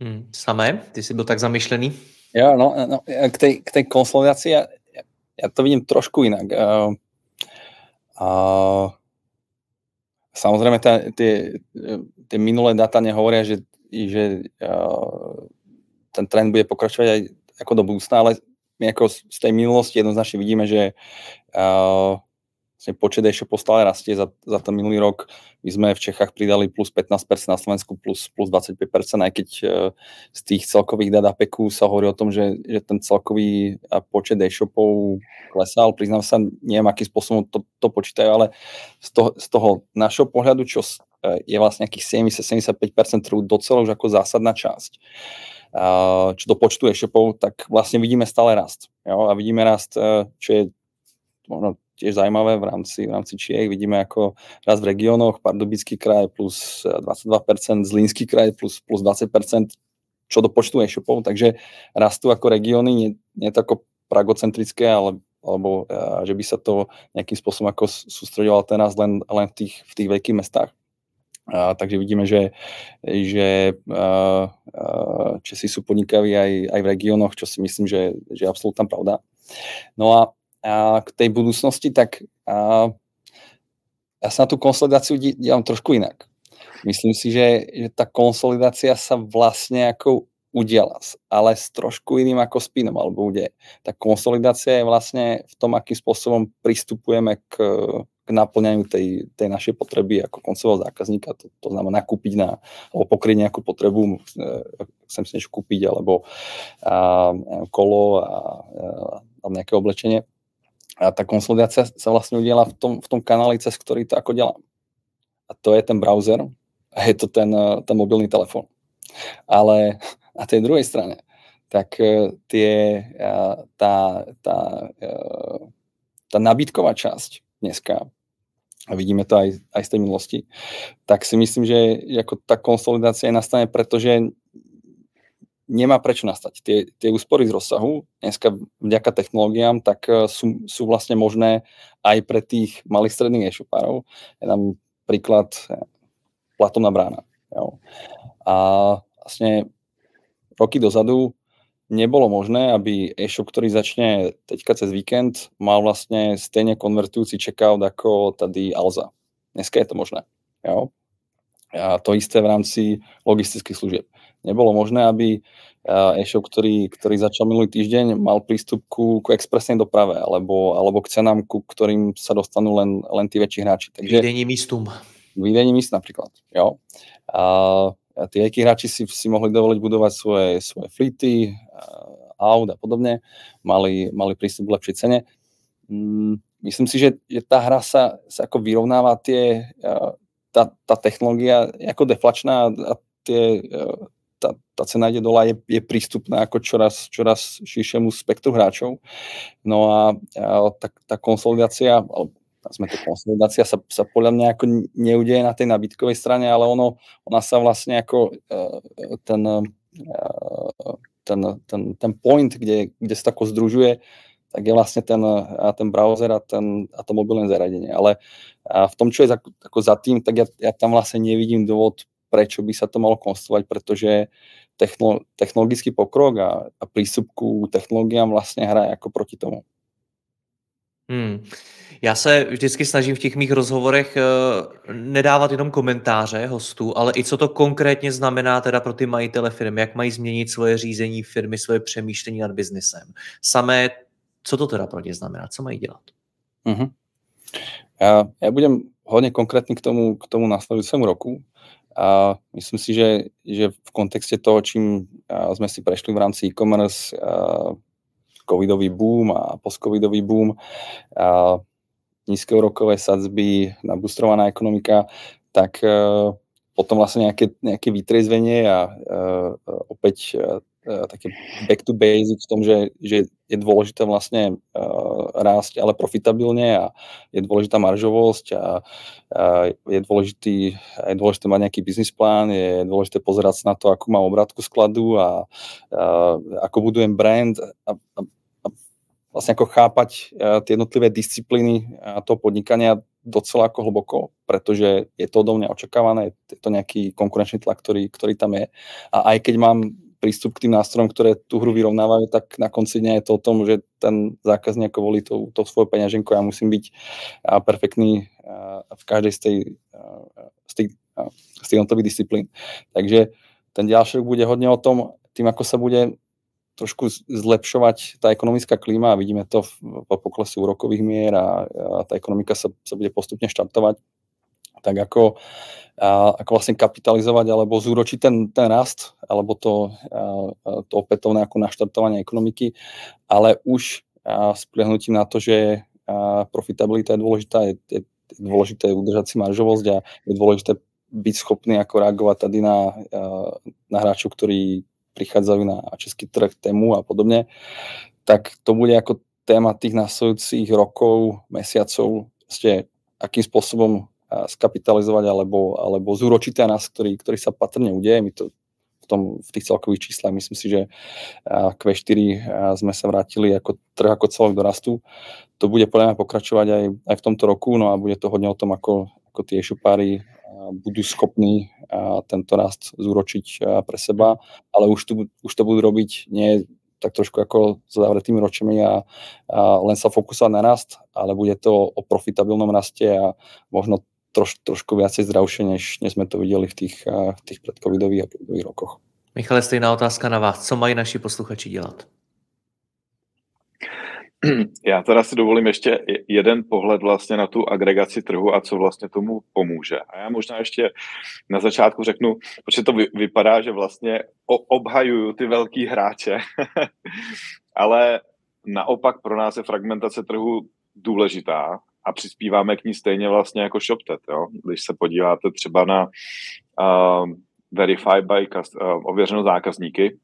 S1: Hmm, samé, ty jsi byl tak zamýšlený?
S3: Jo, no, no k té k tej konsolidaci já, já to vidím trošku jinak. Uh, uh, samozřejmě ty, ty minulé data nehovoria, že, že uh, ten trend bude pokračovat aj jako do budoucna, ale my jako z té minulosti jednoznačně vidíme, že uh, počet e-shopov stále rastie. Za, za ten minulý rok my sme v Čechách pridali plus 15%, na Slovensku plus, plus 25%, aj keď uh, z tých celkových dát APEKu sa hovorí o tom, že, že ten celkový počet e-shopov klesal. Priznám sa, neviem, akým spôsobom to, to počítajú, ale z toho, z toho našeho pohľadu, čo je vlastne nejakých 70-75% trhu docela už ako zásadná časť. Čo do počtu e-shopov, tak vlastne vidíme stále rast. Jo? A vidíme rast, čo je možno tiež zaujímavé v rámci, v rámci Čiech. Vidíme ako raz v regiónoch, Pardubický kraj plus 22%, Zlínský kraj plus, plus 20%, čo do počtu e-shopov, takže rastú ako regióny, nie, nie to ako pragocentrické, ale alebo že by sa to nejakým spôsobom ako sústredovalo teraz len, len v tých, v tých veľkých mestách. A, takže vidíme, že, že a, a, Česi sú podnikaví aj, aj v regiónoch, čo si myslím, že, že je absolútna pravda. No a, a k tej budúcnosti, tak a, ja sa na tú konsolidáciu dívam trošku inak. Myslím si, že, že tá konsolidácia sa vlastne ako udiala, ale s trošku iným ako spinom alebo udeje. Tá konsolidácia je vlastne v tom, akým spôsobom pristupujeme k, k naplňaniu tej, tej našej potreby ako koncového zákazníka. To, to znamená nakúpiť na, alebo pokryť nejakú potrebu, chcem si niečo kúpiť, alebo a, kolo a, a nejaké oblečenie. A tá konsolidácia sa vlastne udiela v tom, v tom kanáli, cez ktorý to ako dělám. A to je ten browser a je to ten, ten mobilný telefon. Ale na tej druhej strane, tak e, tie, tá, tá, e, tá nabídková časť dneska, a vidíme to aj, aj z tej minulosti, tak si myslím, že ako tá konsolidácia nastane, pretože nemá prečo nastať. Tie, tie úspory z rozsahu dneska vďaka technológiám tak e, sú, sú vlastne možné aj pre tých malých stredných e-shopárov. Je tam príklad platovná brána. Jo. A vlastne roky dozadu nebolo možné, aby e-shop, ktorý začne teďka cez víkend, mal vlastne stejne konvertujúci checkout ako tady Alza. Dneska je to možné. Jo? A to isté v rámci logistických služieb. Nebolo možné, aby e-shop, ktorý, ktorý začal minulý týždeň, mal prístup ku, ku expresnej doprave alebo, alebo k cenám, ku ktorým sa dostanú len, len tí väčší hráči.
S1: Takže, místum.
S3: Výdejní míst napríklad. Jo? A tí veľkí hráči si, si mohli dovoliť budovať svoje, svoje flity, aut a podobne, mali, mali prístup k lepšej cene. Mm, myslím si, že, tá hra sa, sa ako vyrovnáva tie, tá, tá technológia ako deflačná a tie, tá, tá cena ide dole je, je prístupná ako čoraz, čoraz širšiemu spektru hráčov. No a, a tá, tá konsolidácia, sme to konsolidácia sa, sa podľa mňa ako neudeje na tej nabídkovej strane, ale ono, ona sa vlastne ako uh, ten, uh, ten, ten, ten point, kde, kde sa tako združuje, tak je vlastne ten, a ten browser a, ten, a to mobilné zariadenie. Ale a v tom, čo je za, ako za tým, tak ja, ja tam vlastne nevidím dôvod, prečo by sa to malo konstruovať, pretože techno, technologický pokrok a, a prístup ku technológiám vlastne hraje ako proti tomu.
S1: Hmm. Já se vždycky snažím v těch mých rozhovorech uh, nedávat jenom komentáře hostů, ale i co to konkrétně znamená teda pro ty majitele firmy, jak mají změnit svoje řízení firmy, svoje přemýšlení nad biznesem. Samé, co to teda pro ně znamená, co mají dělat?
S3: Uh-huh. Já, já budem hodně konkrétní k tomu, k tomu následujícímu roku. A myslím si, že, že v kontexte toho, čím sme si prešli v rámci e-commerce, covidový boom a postcovidový boom, a nízkourokové sadzby, nabustrovaná ekonomika, tak uh, potom vlastne nejaké, nejaké vytriezvenie a uh, opäť uh, také back to basics v tom, že, že je dôležité vlastne uh, ale profitabilne a je dôležitá maržovosť a, je, dôležitý, je dôležité mať nejaký business plán, je dôležité pozerať na to, akú mám obratku skladu a, a ako budujem brand a, a vlastne ako chápať uh, tie jednotlivé disciplíny uh, toho podnikania docela ako hlboko, pretože je to odo mňa očakávané, je to nejaký konkurenčný tlak, ktorý, ktorý tam je. A aj keď mám prístup k tým nástrojom, ktoré tú hru vyrovnávajú, tak na konci dňa je to o tom, že ten zákazník ako volí to, to svoje peňaženko. Ja musím byť perfektný uh, v každej z tej, z tých, z tých disciplín. Takže ten ďalší rok bude hodne o tom, tým, ako sa bude trošku zlepšovať tá ekonomická klíma a vidíme to v poklesu úrokových mier a, a tá ekonomika sa, sa bude postupne štartovať tak ako, a, ako vlastne kapitalizovať alebo zúročiť ten, ten rast alebo to, a, to opätovné ako naštartovanie ekonomiky, ale už s prihľadnutím na to, že a, profitabilita je dôležitá, je, je dôležité udržať si maržovosť a je dôležité byť schopný ako reagovať tady na, na hráčov, ktorí prichádzajú na český trh, tému a podobne, tak to bude ako téma tých nasledujúcich rokov, mesiacov, ste, akým spôsobom skapitalizovať alebo, alebo zúročiť ten rast, ktorý, ktorý sa patrne udeje. My to v, tom, v tých celkových číslach myslím si, že Q4 sme sa vrátili ako trh ako celok do rastu. To bude podľa mňa pokračovať aj, aj v tomto roku, no a bude to hodne o tom, ako, ako ako tí e-shopári budú schopní tento rast zúročiť pre seba, ale už, tu, už to budú robiť nie tak trošku ako s zavretými ročami a, a len sa fokusovať na rast, ale bude to o profitabilnom raste a možno troš, trošku viacej zdravšie, než, než sme to videli v tých, v tých predcovidových a covidových rokoch.
S1: Michale, stejná otázka na vás. Co mají naši posluchači dělat?
S2: Já teda si dovolím ještě jeden pohled vlastně na tu agregaci trhu a co vlastně tomu pomůže. A já možná ještě na začátku řeknu, protože to vypadá, že vlastně obhajuju ty velký hráče, ale naopak pro nás je fragmentace trhu důležitá a přispíváme k ní stejně vlastně jako ShopTet. Jo? Když se podíváte třeba na uh, Verify by uh, ověřenou zákazníky,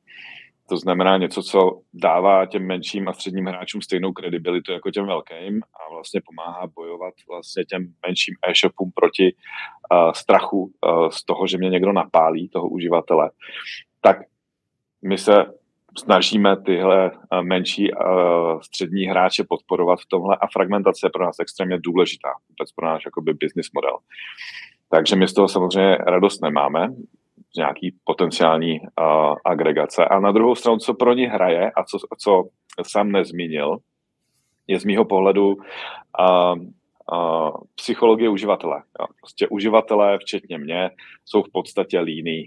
S2: to znamená něco, co dává těm menším a středním hráčům stejnou kredibilitu jako těm velkým a vlastně pomáhá bojovat vlastně těm menším e-shopům proti uh, strachu uh, z toho, že mě někdo napálí, toho uživatele. Tak my se snažíme tyhle menší uh, střední hráče podporovat v tomhle a fragmentace je pro nás extrémně důležitá, vůbec pro náš jakoby business model. Takže my z toho samozřejmě radost nemáme, z nějaký potenciální uh, agregace. A na druhou stranu, co pro ně hraje a co, co sám nezmínil, je z mýho pohledu uh, uh, psychologie uživatele. Jo. Prostě uživatelé, včetně mě, jsou v podstatě líní.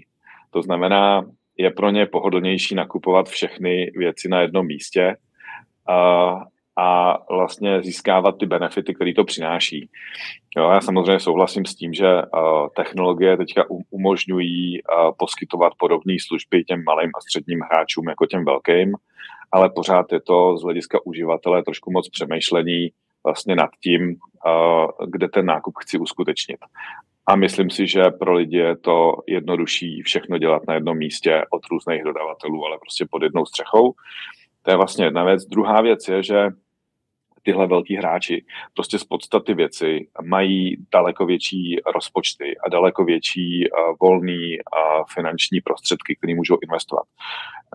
S2: To znamená, je pro ně pohodlnější nakupovat všechny věci na jednom místě uh, a vlastně získávat ty benefity, které to přináší. Jo, já samozřejmě souhlasím s tím, že uh, technologie teďka umožňují uh, poskytovat podobné služby těm malým a středním hráčům jako těm velkým, ale pořád je to z hlediska uživatele trošku moc přemýšlení vlastně nad tím, uh, kde ten nákup chci uskutečnit. A myslím si, že pro lidi je to jednodušší všechno dělat na jednom místě od různých dodavatelů, ale prostě pod jednou střechou. To je vlastně jedna věc. Druhá věc je, že tyhle velký hráči prostě z podstaty věci mají daleko větší rozpočty a daleko větší uh, volný uh, finanční prostředky, které můžou investovat.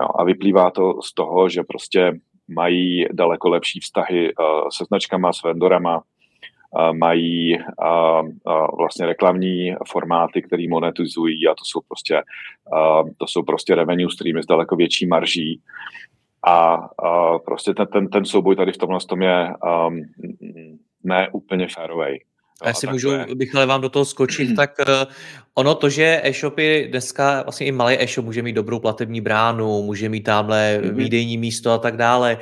S2: Jo, a vyplývá to z toho, že prostě mají daleko lepší vztahy uh, se značkama, s vendorama, mají vlastně reklamní formáty, které monetizují a to jsou prostě, to jsou prostě revenue streamy s daleko větší marží a, a prostě ten, ten, ten souboj tady v tomhle tom je um, ne úplně férovej.
S1: Já si můžu, bych ale vám do toho skočit, tak uh, ono to, že e-shopy dneska, vlastně i malý e-shop může mít dobrou platební bránu, může mít tamhle mm-hmm. výdejní místo a tak dále,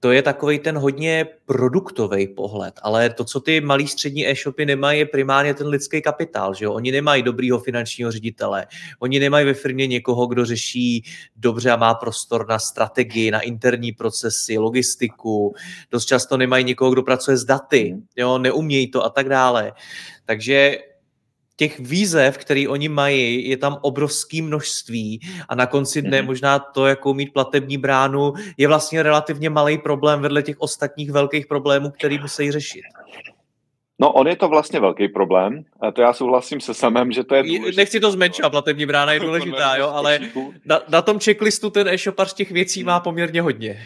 S1: to je takový ten hodně produktový pohled, ale to, co ty malý střední e-shopy nemají, je primárně ten lidský kapitál, že jo? Oni nemají dobrýho finančního ředitele, oni nemají ve firmě někoho, kdo řeší dobře a má prostor na strategii, na interní procesy, logistiku, dost často nemají někoho, kdo pracuje s daty, jo? neumějí to a tak dále. Takže těch výzev, který oni mají, je tam obrovské množství a na konci dne mm-hmm. možná to, jakou mít platební bránu, je vlastně relativně malý problém vedle těch ostatních velkých problémů, který musí řešit.
S2: No, on je to vlastně velký problém. A to já souhlasím se samém, že to je důležité.
S1: Nechci to zmenšit, platební brána je důležitá, jo, ale na, na tom checklistu ten e-shopař těch věcí má poměrně hodně.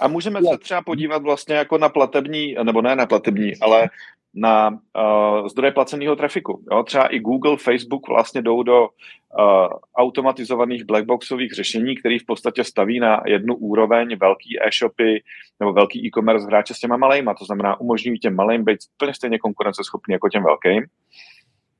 S2: A můžeme se třeba podívat vlastně jako na platební, nebo ne na platební, ale na uh, zdroje placeného trafiku. Jo? Třeba i Google, Facebook vlastně jdou do uh, automatizovaných blackboxových řešení, který v podstatě staví na jednu úroveň velký e-shopy nebo velký e-commerce hráče s těma malejma. To znamená, umožňují těm malým být úplně stejně konkurenceschopný jako těm velkým.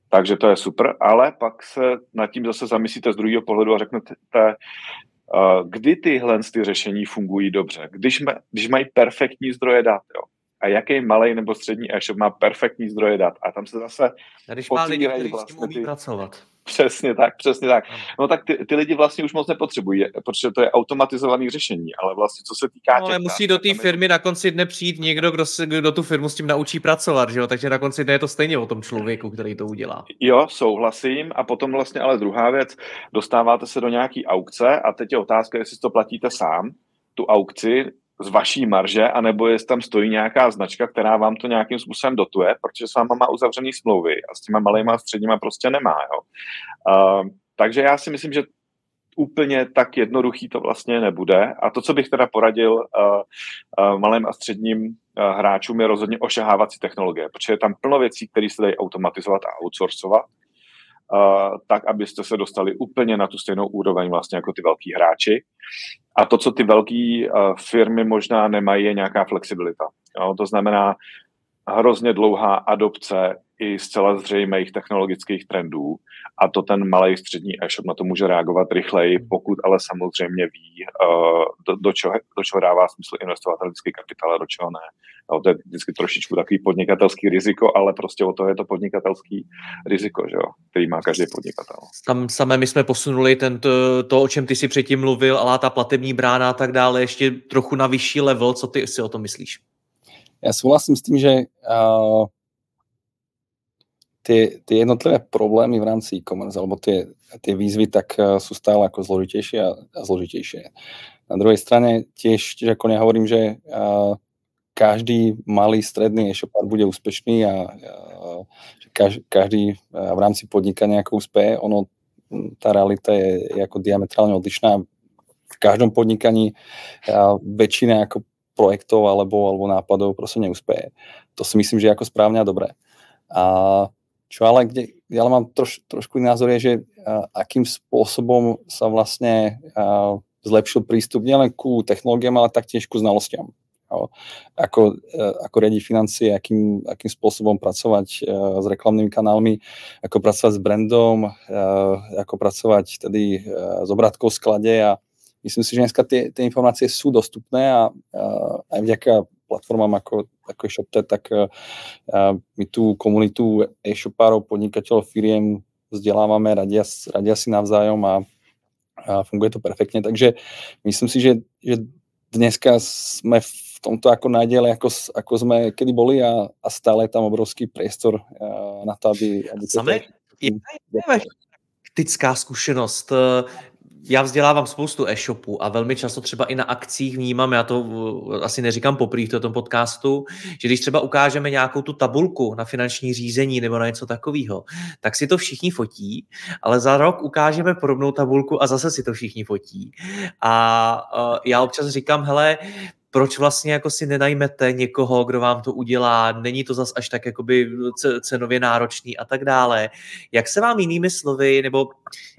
S2: Takže to je super, ale pak se nad tím zase zamyslíte z druhého pohledu a řeknete, uh, kdy tyhle ty řešení fungují dobře, když, ma, když mají perfektní zdroje dat. Jo a jaký malý nebo střední e-shop má perfektní zdroje dat. A tam se zase
S1: Když má lidi, kteří vlastně s tím umí ty... pracovat.
S2: Přesně tak, přesně tak. No tak ty, ty lidi vlastně už moc nepotřebují, protože to je automatizované řešení, ale vlastně co se týká...
S1: No, ale musí do té firmy na konci dne přijít někdo, kdo, se, kdo tu firmu s tím naučí pracovat, že jo? takže na konci dne je to stejně o tom člověku, který to udělá.
S2: Jo, souhlasím a potom vlastně ale druhá věc, dostáváte se do nějaký aukce a teď je otázka, jestli to platíte sám, tu aukci, z vaší marže, anebo jestli tam stojí nějaká značka, která vám to nějakým způsobem dotuje, protože s váma má uzavřený smlouvy a s těma malýma a středníma prostě nemá. Jo. Uh, takže já si myslím, že úplně tak jednoduchý to vlastně nebude. A to, co bych teda poradil uh, uh, malým a středním uh, hráčům, je rozhodně ošahávací technologie, protože je tam plno věcí, které se dají automatizovat a outsourcovat, uh, tak, abyste se dostali úplně na tu stejnou úroveň vlastně jako ty velký hráči. A to, co ty velké uh, firmy možná nemají, je nějaká flexibilita. Jo? To znamená hrozně dlouhá adopce i zcela zřejmých technologických trendů a to ten malý střední e-shop na to může reagovat rychleji, pokud ale samozřejmě ví, uh, do, do, čeho, do čeho dává smysl investovat lidský kapitál a do čeho ne. No, to je vždycky trošičku takový podnikatelský riziko, ale prostě o to je to podnikatelský riziko, že jo, který má každý podnikatel.
S1: Tam samé my jsme posunuli ten, to, to, o čem ty si předtím mluvil, ale ta platební brána a tak dále, ještě trochu na vyšší level, co ty si o tom myslíš?
S3: Já souhlasím s tím, že tie, tie jednotlivé problémy v rámci e-commerce alebo tie, tie výzvy tak sú stále ako zložitejšie a, a zložitejšie. Na druhej strane tiež, tiež ako nehovorím, že každý malý stredný e-shopár bude úspešný a kaž, každý uh, v rámci podnikania ako úspeje. Ono, tá realita je, je ako diametrálne odlišná. V každom podnikaní uh, väčšina ako projektov alebo, alebo nápadov proste neúspeje. To si myslím, že je ako správne a dobré. A čo ale, kde, ja ale mám troš, trošku názor je, že a, akým spôsobom sa vlastne a, zlepšil prístup nielen ku technológiám, ale taktiež ku znalostiam. Jo. Ako, e, ako riadiť financie, akým, akým spôsobom pracovať a, e, s reklamnými kanálmi, ako pracovať s brandom, a, e, ako pracovať tedy a, s obratkou v sklade a myslím si, že dneska tie, tie informácie sú dostupné a, a vďaka platformám ako, ako je ShopTet, tak my tú komunitu e-shopárov, podnikateľov, firiem vzdelávame, radia, radia si navzájom a, a funguje to perfektne. Takže myslím si, že, že dneska sme v tomto ako najdiele, ako, ako sme kedy boli a, a stále je tam obrovský priestor uh, na to, aby... aby
S1: Samé, je, je praktická zkušenost já vzdělávám spoustu e-shopů a velmi často třeba i na akcích vnímám, já to asi neříkám poprý v tom podcastu, že když třeba ukážeme nějakou tu tabulku na finanční řízení nebo na něco takového, tak si to všichni fotí, ale za rok ukážeme podobnou tabulku a zase si to všichni fotí. A já občas říkám, hele, proč vlastně jako si nenajmete někoho, kdo vám to udělá, není to zas až tak jakoby cenově náročný a tak dále. Jak se vám jinými slovy, nebo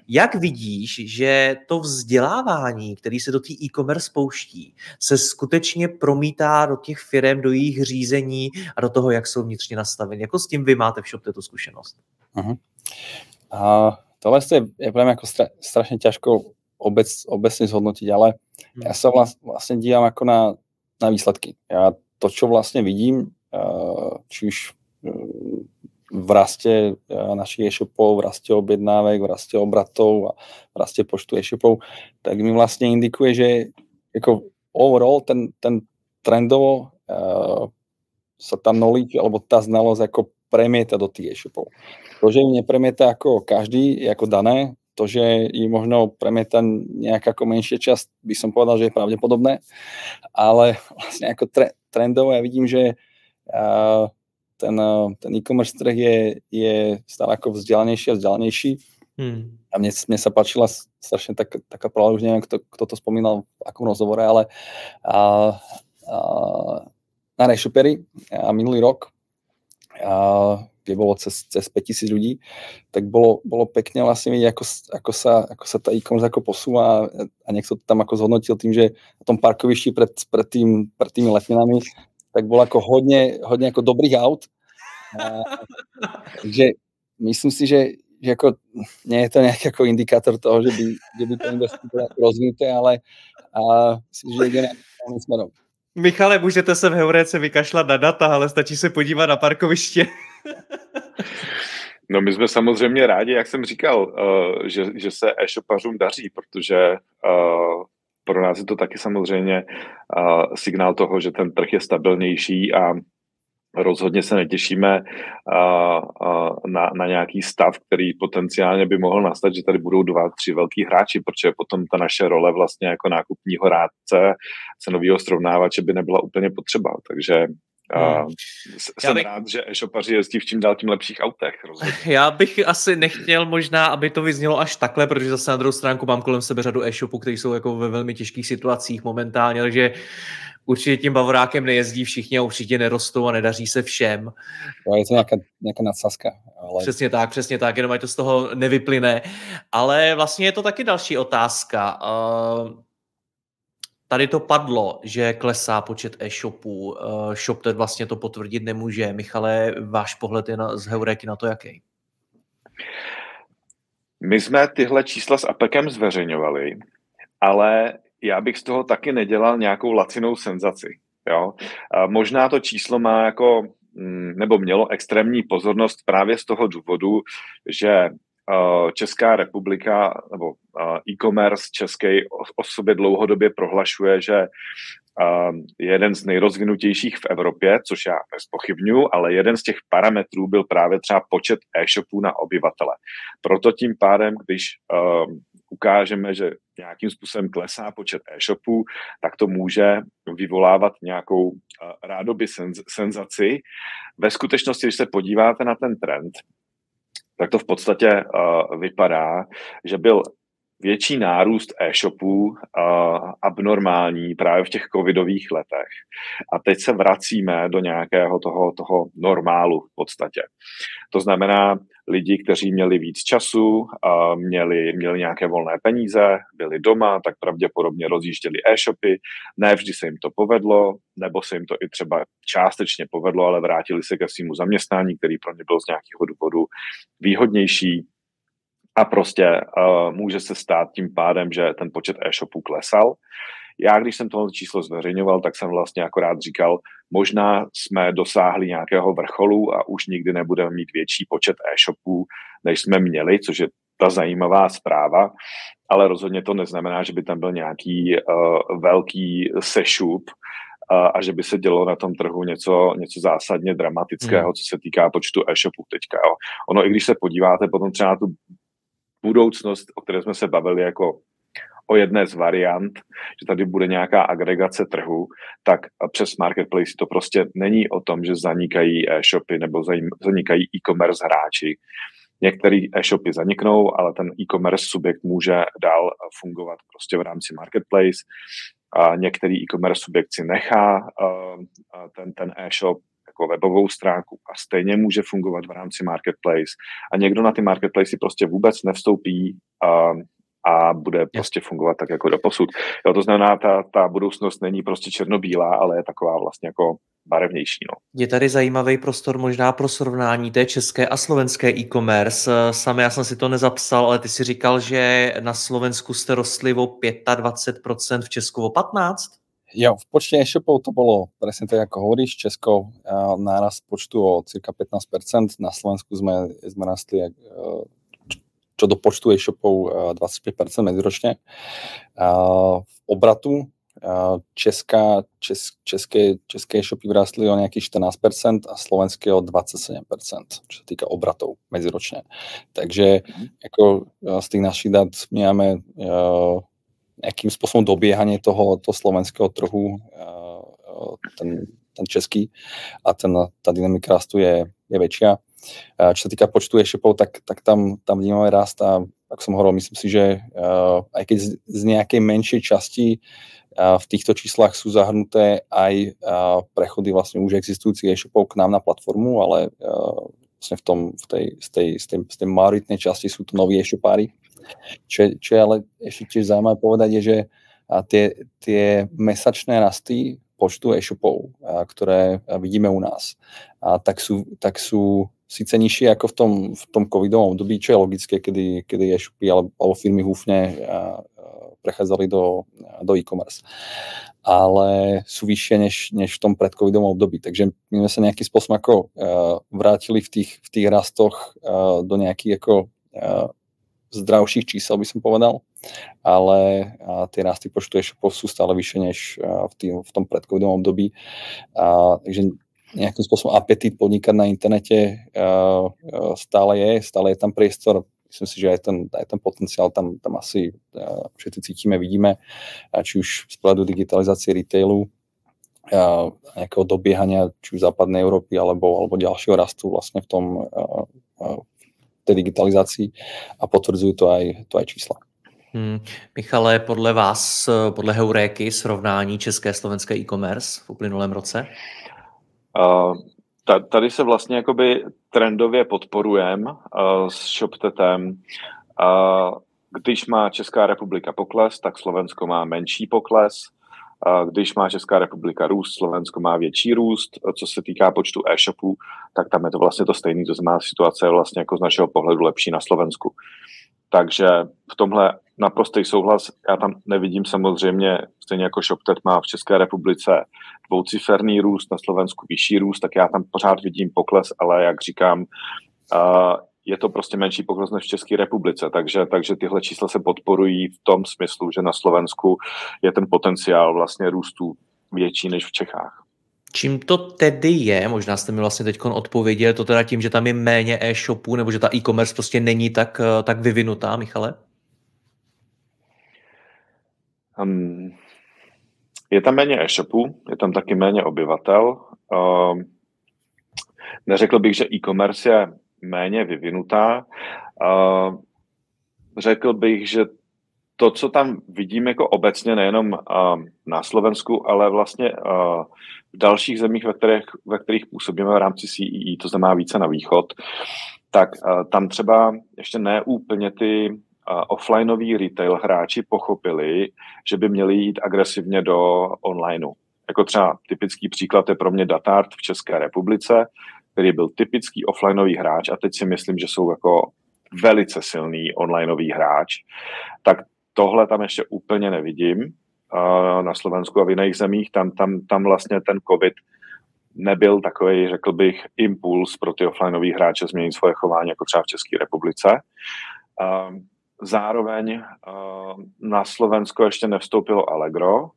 S1: jak vidíš, že to vzdělávání, který se do té e-commerce pouští, se skutečně promítá do těch firm, do jejich řízení a do toho, jak jsou vnitřně nastaveny? Jako s tím vy máte v shop tu zkušenost? Uh-huh.
S3: A tohle je, je pre jako stra, strašně těžko obec, obecně zhodnotit, ale hmm. já se vlast, vlastně dívám jako na, na výsledky. Já to, čo vlastně vidím, či už v raste našich e-shopov, v raste objednávek, v raste obratov a v raste počtu e-shopov, tak mi vlastne indikuje, že jako overall ten, ten trendovo sa tá knowledge alebo tá znalosť ako premieta do tých e-shopov. To, že ju nepremieta ako každý, je ako dané, to, že ji možno premieta nejaká ako menšia časť, by som povedal, že je pravdepodobné, ale vlastne ako tre, trendovo ja vidím, že uh, ten, eh, ten e-commerce trh je, je stále ako vzdialenejší a vzdialenejší. Hmm. A mne, mne sa páčila strašne tak, taká pravda, už neviem, kto, kto to spomínal v akom rozhovore, ale a, a, na Rešupery a minulý rok, a, bolo cez, cez 5000 ľudí, tak bolo, bolo pekne vlastne vidieť, ako, ako, sa, ako sa tá e-commerce ako posúva a niekto to tam ako zhodnotil tým, že na tom parkovišti pred, pred, tým, pred tými letninami tak bol ako hodne, hodne ako dobrých aut. Takže myslím si, že, že ako, nie je to nejaký ako indikátor toho, že by, že by to investovalo rozvinuté, ale a myslím, že ide na smerom.
S1: Michale, můžete se v Heuréce vykašlat na data, ale stačí se podívat na parkoviště.
S2: No my jsme samozřejmě rádi, jak jsem říkal, uh, že, že se e-shopařům daří, protože uh, pro nás je to taky samozřejmě uh, signál toho, že ten trh je stabilnější a rozhodně se netěšíme na, na nějaký stav, který potenciálně by mohl nastat, že tady budou dva, tři velký hráči, protože potom ta naše role vlastně jako nákupního rádce, cenového srovnávače by nebyla úplně potřeba. Takže Hmm. Jsem bych... rád, že e-shopaři jezdí v čím dál tím lepších autech. Rozhodně.
S1: Já bych asi nechtěl možná, aby to vyznělo až takhle, protože zase na druhou stránku mám kolem sebe řadu e-shopů, které jsou jako ve velmi těžkých situacích momentálně, takže určitě tím bavorákem nejezdí všichni a určitě nerostou a nedaří se všem.
S3: No, je to nějaká, nějaká nadsazka.
S1: Ale... Přesně tak, přesně tak, jenom ať to z toho nevyplyne. Ale vlastně je to taky další otázka. Uh, Tady to padlo, že klesá počet e-shopů. Eh, ShopTet vlastně to potvrdit nemůže. Michale, váš pohled je na, z Heureky na to jaký?
S2: My jsme tyhle čísla s APEKem zveřejňovali, ale já bych z toho taky nedělal nějakou lacinou senzaci. Jo? A možná to číslo má jako, mm, nebo mělo extrémní pozornost právě z toho důvodu, že Eh, Česká republika nebo eh, e-commerce český o sobě dlouhodobě prohlašuje, že eh, je jeden z nejrozvinutějších v Evropě, což já bezpochybnuju, ale jeden z těch parametrů byl právě třeba počet e-shopů na obyvatele. Proto tím pádem, když ukážeme, že nějakým způsobem klesá počet e-shopů, tak to může vyvolávat nějakou rádoby senzaci. Ve skutečnosti, když se podíváte na ten trend, tak to v podstatě uh, vypadá, že byl větší nárůst e-shopů uh, abnormální právě v těch covidových letech. A teď se vracíme do nějakého toho, toho normálu v podstatě. To znamená, lidi, kteří měli víc času, a měli, měli nějaké volné peníze, byli doma, tak pravděpodobně rozjížděli e-shopy. Ne vždy se jim to povedlo, nebo se jim to i třeba částečně povedlo, ale vrátili se ke svému zaměstnání, který pro ně byl z nějakého důvodu výhodnější. A prostě uh, může se stát tím pádem, že ten počet e-shopů klesal. Já, když jsem tohle číslo zveřejňoval, tak jsem vlastně akorát říkal, možná jsme dosáhli nějakého vrcholu a už nikdy nebudeme mít větší počet e-shopů, než jsme měli, což je ta zajímavá zpráva, ale rozhodně to neznamená, že by tam byl nějaký uh, velký sešup, uh, a že by se dělo na tom trhu něco, něco zásadně dramatického, hmm. co se týká počtu e-shopů teďka. Jo. Ono, i když se podíváte potom třeba na tu budoucnost, o které jsme se bavili jako o jedné z variant, že tady bude nějaká agregace trhu, tak přes marketplace to prostě není o tom, že zanikají e-shopy nebo zanikají e-commerce hráči. Některé e-shopy zaniknou, ale ten e-commerce subjekt může dál fungovat prostě v rámci marketplace. A některý e-commerce subjekt si nechá uh, ten, ten e-shop jako webovou stránku a stejně může fungovat v rámci marketplace. A někdo na ty marketplace prostě vůbec nevstoupí uh, a bude prostě fungovat tak jako do posud. Jo, to znamená, ta, ta budoucnost není prostě černobílá, ale je taková vlastně jako barevnější. No.
S1: Je tady zajímavý prostor možná pro srovnání té české a slovenské e-commerce. Sami já jsem si to nezapsal, ale ty si říkal, že na Slovensku jste rostli o 25%, v Česku o 15%?
S3: Jo, v počte e-shopov to bolo presne tak, ako hovoríš, Česko náraz počtu o cirka 15%, na Slovensku sme, sme rastli čo do počtu e-shopov 25% medziročne. V obratu Česká, čes, české, české e-shopy vrastli o nejakých 14% a slovenské o 27%, čo sa týka obratov medziročne. Takže ako z tých našich dát máme nejakým spôsobom dobiehanie toho, toho slovenského trhu, ten, ten český a ten, tá dynamika rastu je, je väčšia. Čo sa týka počtu e-shopov, tak, tak tam, tam vnímame rast a ako som hovoril, myslím si, že uh, aj keď z, z nejakej menšej časti uh, v týchto číslach sú zahrnuté aj uh, prechody vlastne už existujúcich e-shopov k nám na platformu, ale uh, vlastne v, tom, v tej, z, tej, z, tej majoritnej časti sú to noví e-shopári. Čo, čo je ale ešte tiež zaujímavé povedať, je, že a tie, tie mesačné rasty počtu e-shopov, ktoré vidíme u nás, a, tak, sú, tak sú síce nižší ako v tom, v tom covidovom období, čo je logické, kedy, kedy e-shopy alebo, firmy húfne prechádzali do, do e-commerce. Ale sú vyššie než, než v tom predcovidovom období. Takže my sme sa nejakým spôsobom ako uh, vrátili v tých, v tých rastoch uh, do nejakých ako uh, zdravších čísel, by som povedal, ale uh, tie rasty počtu e-shopov sú stále vyššie než uh, v, tým, v tom predcovidovom období. Uh, takže nejakým spôsobom apetit podnikať na internete uh, uh, stále je, stále je tam priestor. Myslím si, že aj ten, aj ten potenciál tam, tam asi uh, všetci cítime, vidíme, či už z pohľadu digitalizácie retailu, nejakého dobiehania či už západnej Európy alebo, alebo ďalšieho rastu vlastne v tom tej digitalizácii a potvrdzujú to aj, to aj čísla.
S1: Hmm. Michale, podle vás, podle Heuréky, srovnání české slovenské e-commerce v uplynulém roce?
S2: Uh, tady se vlastně jakoby trendově podporujeme uh, s ShopTetem. Uh, když má Česká republika pokles, tak Slovensko má menší pokles. Když má Česká republika růst, Slovensko má větší růst. Co se týká počtu e-shopů, tak tam je to vlastně to stejné. To znamená, situace je vlastně jako z našeho pohledu lepší na Slovensku. Takže v tomhle naprostý souhlas. Já tam nevidím samozřejmě, stejně jako ShopTet má v České republice dvouciferný růst, na Slovensku vyšší růst, tak já tam pořád vidím pokles, ale jak říkám, je to prostě menší pokles než v České republice, takže, takže tyhle čísla se podporují v tom smyslu, že na Slovensku je ten potenciál vlastně růstu větší než v Čechách.
S1: Čím to tedy je? Možná jste mi vlastně teď odpověděl, to teda tím, že tam je méně e-shopů, nebo že ta e-commerce prostě není tak, tak vyvinutá, Michale?
S2: Um, je tam méně e-shopů, je tam taky méně obyvatel. Um, neřekl bych, že e-commerce je méně vyvinutá. Řekl bych, že to, co tam vidím jako obecně, nejenom na Slovensku, ale vlastně v dalších zemích, ve kterých, ve kterých působíme v rámci CEE, e, to znamená více na východ, tak tam třeba ještě ne úplně ty offlineoví retail hráči pochopili, že by měli jít agresivně do onlineu. Jako třeba typický příklad je pro mě Datart v České republice, který byl typický offlineový hráč a teď si myslím, že jsou jako velice silný onlineový hráč, tak tohle tam ještě úplně nevidím na Slovensku a v jiných zemích. Tam, tam, tam vlastně ten COVID nebyl takový, řekl bych, impuls pro ty offlineový hráče změnit svoje chování, jako třeba v České republice. Zároveň na Slovensko ještě nevstoupilo Allegro,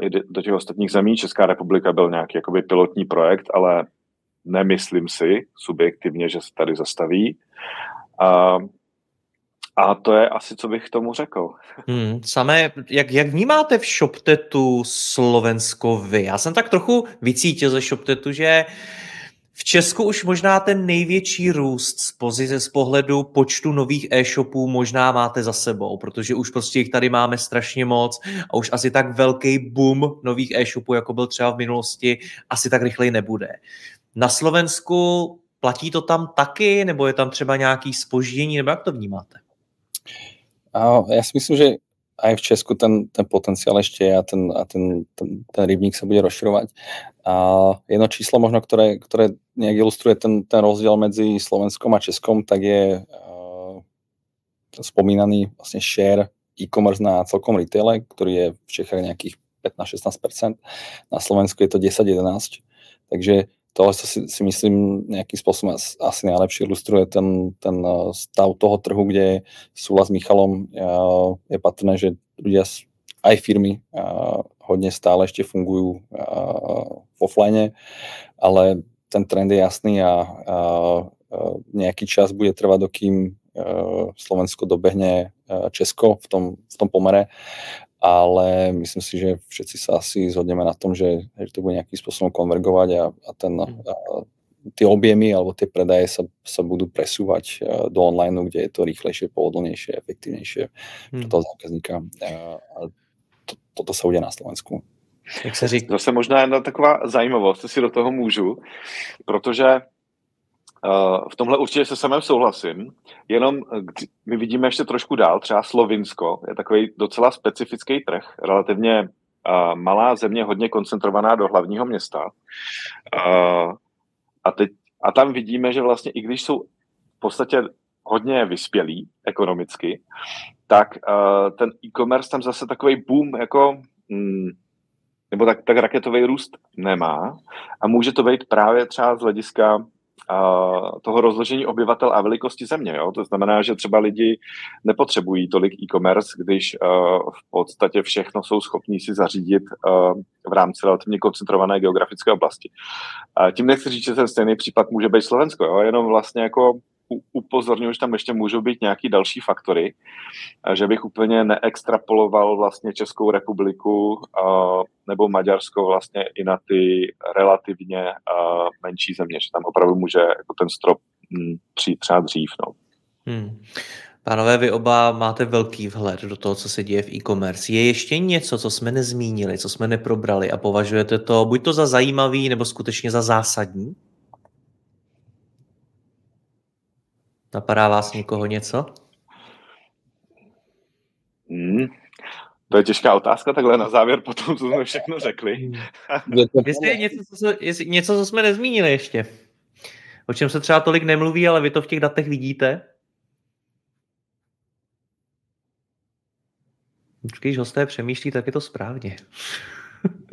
S2: i do těch ostatních zemí. Česká republika byl nějaký jakoby pilotní projekt, ale nemyslím si subjektivně, že se tady zastaví. A, a to je asi, co bych k tomu řekl.
S1: Hmm, samé, jak, jak vnímáte v ShopTetu Slovensko vy? Já jsem tak trochu vycítil ze ShopTetu, že v Česku už možná ten největší růst z pozice z pohledu počtu nových e-shopů možná máte za sebou, protože už prostě jich tady máme strašně moc a už asi tak velký boom nových e-shopů, jako byl třeba v minulosti, asi tak rychleji nebude. Na Slovensku platí to tam taky, nebo je tam třeba nějaký spoždění, nebo jak to vnímáte?
S3: Já si myslím, že aj v Česku ten, ten potenciál ešte je a ten, a ten, ten, ten rybník sa bude rozširovať. A jedno číslo možno, ktoré, ktoré nejak ilustruje ten, ten rozdiel medzi Slovenskom a Českom, tak je spomínaný vlastne share e-commerce na celkom retaile, ktorý je v Čechách nejakých 15-16%. Na Slovensku je to 10-11%. Takže tohle si, si myslím nejakým spôsobom asi najlepšie ilustruje ten, ten eh, stav toho trhu, kde súhlas s Michalom eh, je patrné, že ľudia aj firmy eh, hodne stále ešte fungujú v offline, ale ten trend je jasný a, nejaký čas bude trvať, dokým Slovensko dobehne Česko v tom, v tom pomere ale myslím si, že všetci sa asi zhodneme na tom, že, že to bude nejakým spôsobom konvergovať a, a ten hmm. a, tie objemy alebo tie predaje sa, sa budú presúvať do online, kde je to rýchlejšie, pohodlnejšie, efektívnejšie hmm. pro toho zákazníka. A to, toto sa uděje na Slovensku.
S2: Jak se říká? Zase možná jedna taková zajímavost, si do toho můžu, protože v tomhle určitě se samém souhlasím, jenom my vidíme ještě trošku dál, třeba Slovinsko je takový docela specifický trh, relativně malá země, hodně koncentrovaná do hlavního města. A, teď, a tam vidíme, že vlastně i když jsou v podstatě hodně vyspělí ekonomicky, tak ten e-commerce tam zase takový boom jako mm, nebo tak, tak raketový růst nemá a může to být právě třeba z hlediska toho rozložení obyvatel a velikosti země. Jo? To znamená, že třeba lidi nepotřebují tolik e-commerce, když v podstatě všechno jsou schopní si zařídit v rámci relativně koncentrované geografické oblasti. Tím nechci říct, že ten stejný případ může být Slovensko, jo? jenom vlastně jako upozorňuji, že tam ještě můžou být nějaký další faktory, že bych úplně neextrapoloval vlastně Českou republiku nebo Maďarsko vlastně i na ty relativně menší země, že tam opravdu může jako ten strop hm, přijít třeba dřív. No. Hmm.
S1: Pánové, vy oba máte velký vhled do toho, co se děje v e-commerce. Je ještě něco, co jsme nezmínili, co jsme neprobrali a považujete to buď to za zajímavý, nebo skutečně za zásadní? Napadá vás někoho něco?
S2: Hmm. To je těžká otázka, takhle na závěr po tom, co jsme všechno řekli.
S1: Jestli je něco, co, jestli něco, co jsme nezmínili ještě. O čem se třeba tolik nemluví, ale vy to v těch datech vidíte. Když hosté přemýšlí, tak je to správně.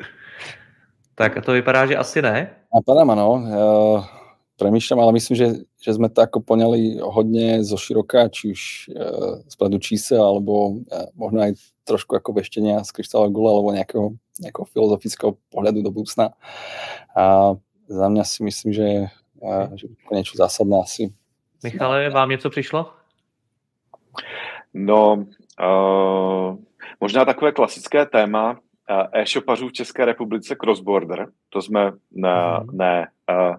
S1: tak a to vypadá, že asi ne.
S3: Napadá ma, no. Uh, premýšľam, ale myslím, že, že sme to ako poňali hodně zo široka, či už uh, z pohľadu čísel, alebo uh, možno aj trošku ako veštenia z kryštála gule, alebo nejakého, nejakého filozofického pohľadu do budúcna. A za mňa si myslím, že, uh, že to niečo zásadné asi.
S1: Michale, vám něco přišlo?
S2: No, uh, Možná takové klasické téma eh, e-shopařů v České republice cross-border, to jsme ne, mhm. ne eh,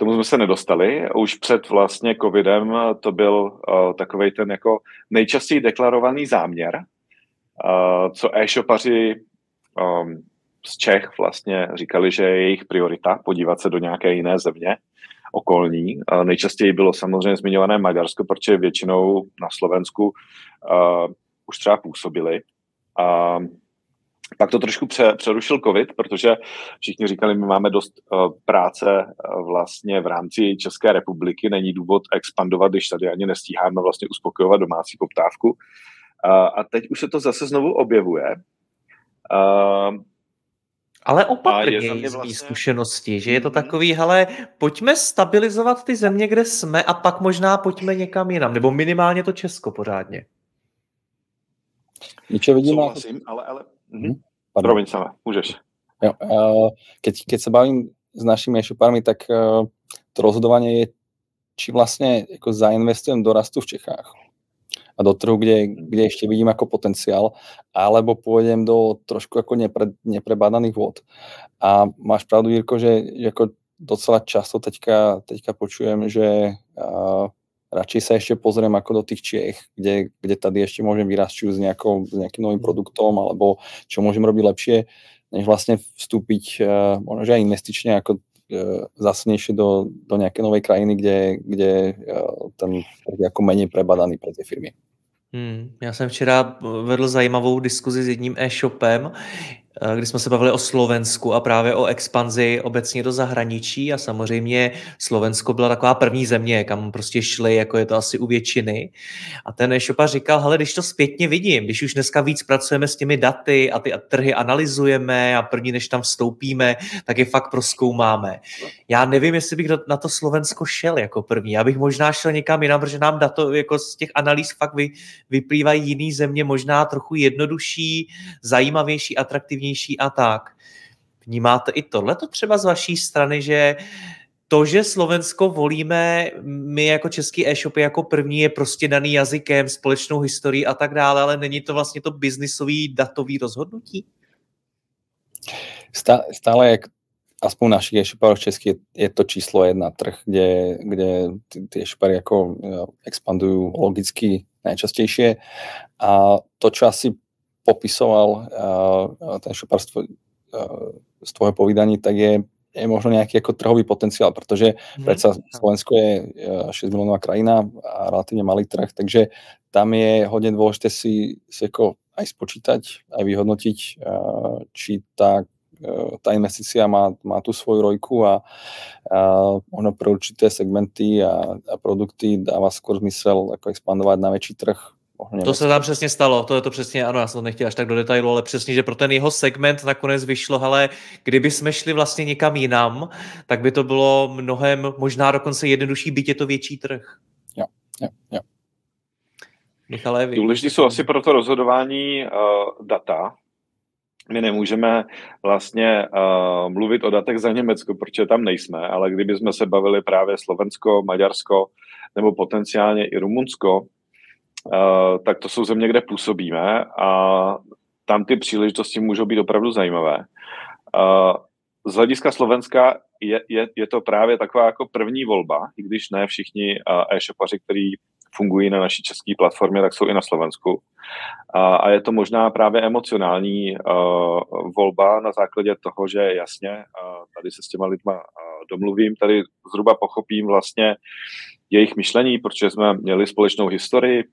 S2: tomu jsme se nedostali. Už před vlastně covidem to byl uh, takový ten jako nejčastěji deklarovaný záměr, uh, co e-shopaři um, z Čech vlastně říkali, že je jejich priorita podívat se do nějaké jiné země okolní. Uh, nejčastěji bylo samozřejmě zmiňované Maďarsko, protože většinou na Slovensku uh, už třeba působili. A pak to trošku pře, přerušil covid, protože všichni říkali, my máme dost uh, práce uh, vlastně v rámci České republiky, není důvod expandovat, když tady ani nestíháme vlastně uspokojovat domácí poptávku. Uh, a teď už se to zase znovu objevuje. Uh,
S1: ale opatrně z vlastně... zkušenosti, že je to mhm. takový, hele, pojďme stabilizovat ty země, kde jsme a pak možná pojďme někam jinam, nebo minimálně to Česko pořádně.
S2: Niečo vidím. Souhlasím, ale... ale... Mhm. Promiň sama, môžeš.
S3: Jo, keď, keď sa bavím s našimi e-shopármi, tak uh, to rozhodovanie je, či vlastne ako zainvestujem do rastu v Čechách a do trhu, kde, kde ešte vidím ako potenciál, alebo pôjdem do trošku ako nepre, neprebádaných vôd. A máš pravdu, Jirko, že, že ako docela často teďka, teďka počujem, že uh, radšej sa ešte pozriem ako do tých Čiech, kde, kde tady ešte môžem vyrásť či s, nejakou, s nejakým novým produktom, alebo čo môžem robiť lepšie, než vlastne vstúpiť uh, možno že aj investične ako uh, zásadnejšie do, do nejakej novej krajiny, kde, kde uh, ten je ako menej prebadaný pre tie firmy.
S1: Hmm, já jsem včera vedl zajímavou diskuzi s jedním e-shopem, Eh, kdy jsme se bavili o Slovensku a právě o expanzi obecně do zahraničí a samozřejmě Slovensko byla taková první země, kam prostě šli, jako je to asi u většiny. A ten e-shopa říkal, hele, když to zpětně vidím, když už dneska víc pracujeme s těmi daty a ty trhy analyzujeme a první, než tam vstoupíme, tak je fakt proskoumáme. Já nevím, jestli bych na to Slovensko šel jako první. Já bych možná šel někam jinam, protože nám dato jako z těch analýz fakt vy, vyplývají jiný země, možná trochu jednodušší, zajímavější, atraktivnější efektivnější a tak. Vnímáte i tohleto třeba z vaší strany, že to, že Slovensko volíme my jako český e-shopy jako první je prostě daný jazykem, společnou historií a tak dále, ale není to vlastně to biznisový datový rozhodnutí?
S3: Stále, jak aspoň našich e-shopárov českých je, je to číslo jedna trh, kde, kde ty, e-shopáry jako expandujú logicky najčastejšie a to, čo asi popisoval uh, ten šopár z, z tvojho povídaní, tak je, je možno nejaký ako trhový potenciál, protože mm. predsa Slovensko je 6 miliónová krajina a relatívne malý trh, takže tam je hodne dôležité si, si ako aj spočítať, aj vyhodnotiť, či tá tá investícia má, má tú svoju rojku a, a možno pre určité segmenty a, a produkty dáva skôr zmysel ako expandovať na väčší trh,
S1: to se tam přesně stalo, to je to přesně, ano, já jsem to nechtěl až tak do detailu, ale přesně, že pro ten jeho segment nakonec vyšlo, ale kdyby jsme šli vlastně někam jinam, tak by to bylo mnohem, možná dokonce jednodušší, byť je to větší trh.
S3: Jo, jo, jo.
S2: Michale, vy... Důležitý jsou asi pro to rozhodování uh, data. My nemůžeme vlastně uh, mluvit o datech za Německo, protože tam nejsme, ale kdyby jsme se bavili právě Slovensko, Maďarsko nebo potenciálně i Rumunsko, tak to jsou země, kde působíme a tam ty příležitosti můžou být opravdu zajímavé. Uh, z hlediska Slovenska je, je, je to právě taková jako první volba, i když ne všichni uh, e-shopaři, který fungují na naší české platformě, tak jsou i na Slovensku. A, a je to možná právě emocionální uh, volba na základě toho, že jasně, uh, tady se s těma lidma uh, domluvím, tady zhruba pochopím vlastně jejich myšlení, protože jsme měli společnou historii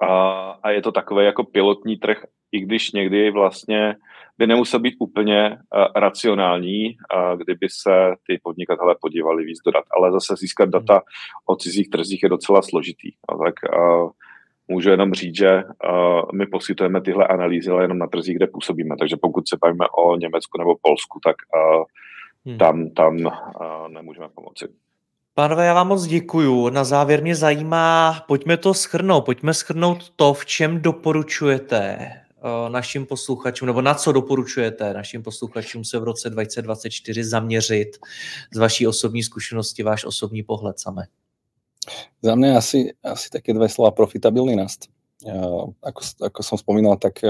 S2: a, a je to takové jako pilotní trh, i když někdy vlastně by nemusel být úplně uh, racionální, uh, kdyby se ty podnikatelé podívali víc do dat. Ale zase získat data o cizích trzích je docela složitý. A tak uh, můžu jenom říct, že uh, my poskytujeme tyhle analýzy ale jenom na trzích, kde působíme. Takže pokud se bavíme o Německu nebo Polsku, tak uh, hmm. tam, tam uh, nemůžeme pomoci.
S1: Pánové, já vám moc děkuju. Na závěr mě zajímá, pojďme to schrnout, pojďme schrnout to, v čem doporučujete našim posluchačům, nebo na co doporučujete našim posluchačům se v roce 2024 zaměřit z vaší osobní zkušenosti, váš osobní pohled samé?
S3: Za mě asi, asi také dvě slova profitabilní rast. Ako, ako som spomínal, tak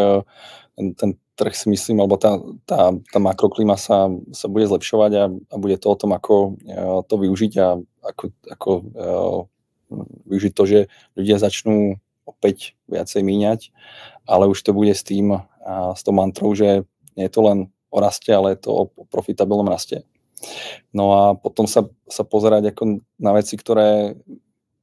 S3: ten, ten trh si myslím, alebo tá, tá, tá makroklima sa, sa bude zlepšovať a, a bude to o tom, ako to využiť a ako, ako využiť to, že ľudia začnú opäť viacej míňať, ale už to bude s tým, a s tou mantrou, že nie je to len o raste, ale je to o profitabilnom raste. No a potom sa, sa pozerať ako na veci, ktoré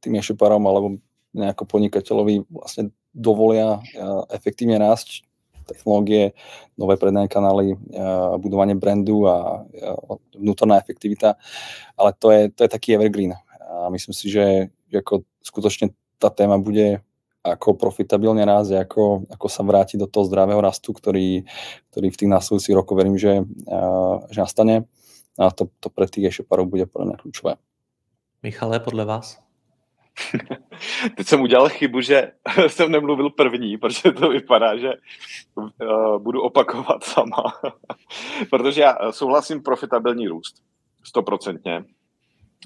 S3: tým e-shoparom alebo nejako podnikateľovi vlastne dovolia efektívne rásť technológie, nové predné kanály, budovanie brandu a vnútorná efektivita, ale to je, to je taký evergreen. A myslím si, že ako skutočne tá téma bude ako profitabilne rásť, ako, ako sa vrátiť do toho zdravého rastu, ktorý, ktorý v tých následujúcich rokoch verím, že, že nastane. A to, to pre tých e-shoparov bude pro mě klíčové.
S1: Michale, podle vás?
S2: Teď jsem udělal chybu, že jsem nemluvil první, protože to vypadá, že uh, budu opakovat sama. protože já souhlasím profitabilní růst, stoprocentně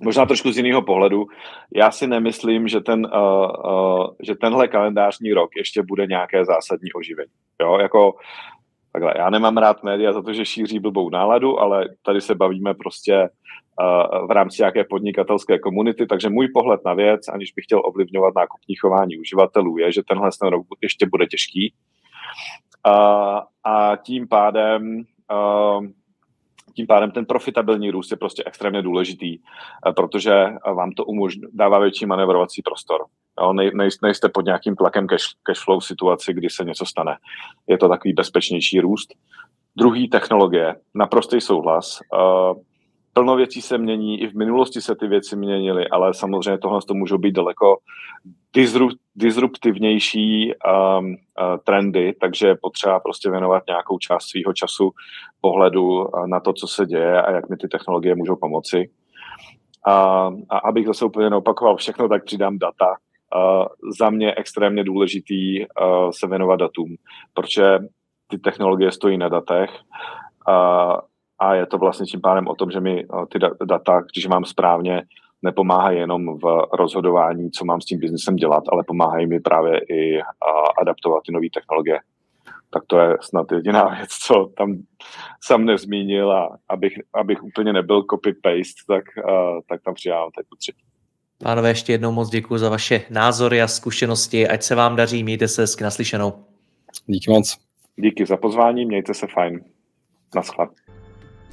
S2: možná trošku z jiného pohledu. Já si nemyslím, že, ten, uh, uh, že tenhle kalendářní rok ještě bude nějaké zásadní oživení. Jo, jako takhle, já nemám rád média za to, že šíří blbou náladu, ale tady se bavíme prostě uh, v rámci nějaké podnikatelské komunity, takže můj pohled na věc, aniž bych chtěl ovlivňovat nákupní chování uživatelů, je, že tenhle ten rok ještě bude těžký. Uh, a tím pádem uh, tím pádem ten profitabilní růst je prostě extrémně důležitý, eh, protože eh, vám to umožň, dává větší manevrovací prostor. Jo, nej, nej, nejste pod nějakým tlakem cash, cash flow situaci, kdy se něco stane. Je to takový bezpečnější růst. Druhý technologie, naprostý souhlas. Uh, plno věcí se mění, i v minulosti se ty věci měnily, ale samozřejmě tohle to můžou být daleko disruptivnější um, uh, trendy, takže je potřeba prostě věnovat nějakou část svého času pohledu uh, na to, co se děje a jak mi ty technologie můžou pomoci. A, a abych zase úplně neopakoval všechno, tak přidám data. Za mě extrémně důležitý se věnovat datům, protože ty technologie stojí na datech. Uh, a je to vlastně tím pádem o tom, že mi ty data, když mám správně, nepomáhají jenom v rozhodování, co mám s tím biznesem dělat, ale pomáhají mi právě i adaptovat ty nové technologie. Tak to je snad jediná věc, co tam jsem nezmínil a abych, abych úplně nebyl copy-paste, tak, tak tam přidávám teď třetí.
S1: Pánové, ještě jednou moc děkuji za vaše názory a zkušenosti. Ať se vám daří, mějte se hezky naslyšenou.
S3: Díky moc.
S2: Díky za pozvání, mějte se fajn. Naschle.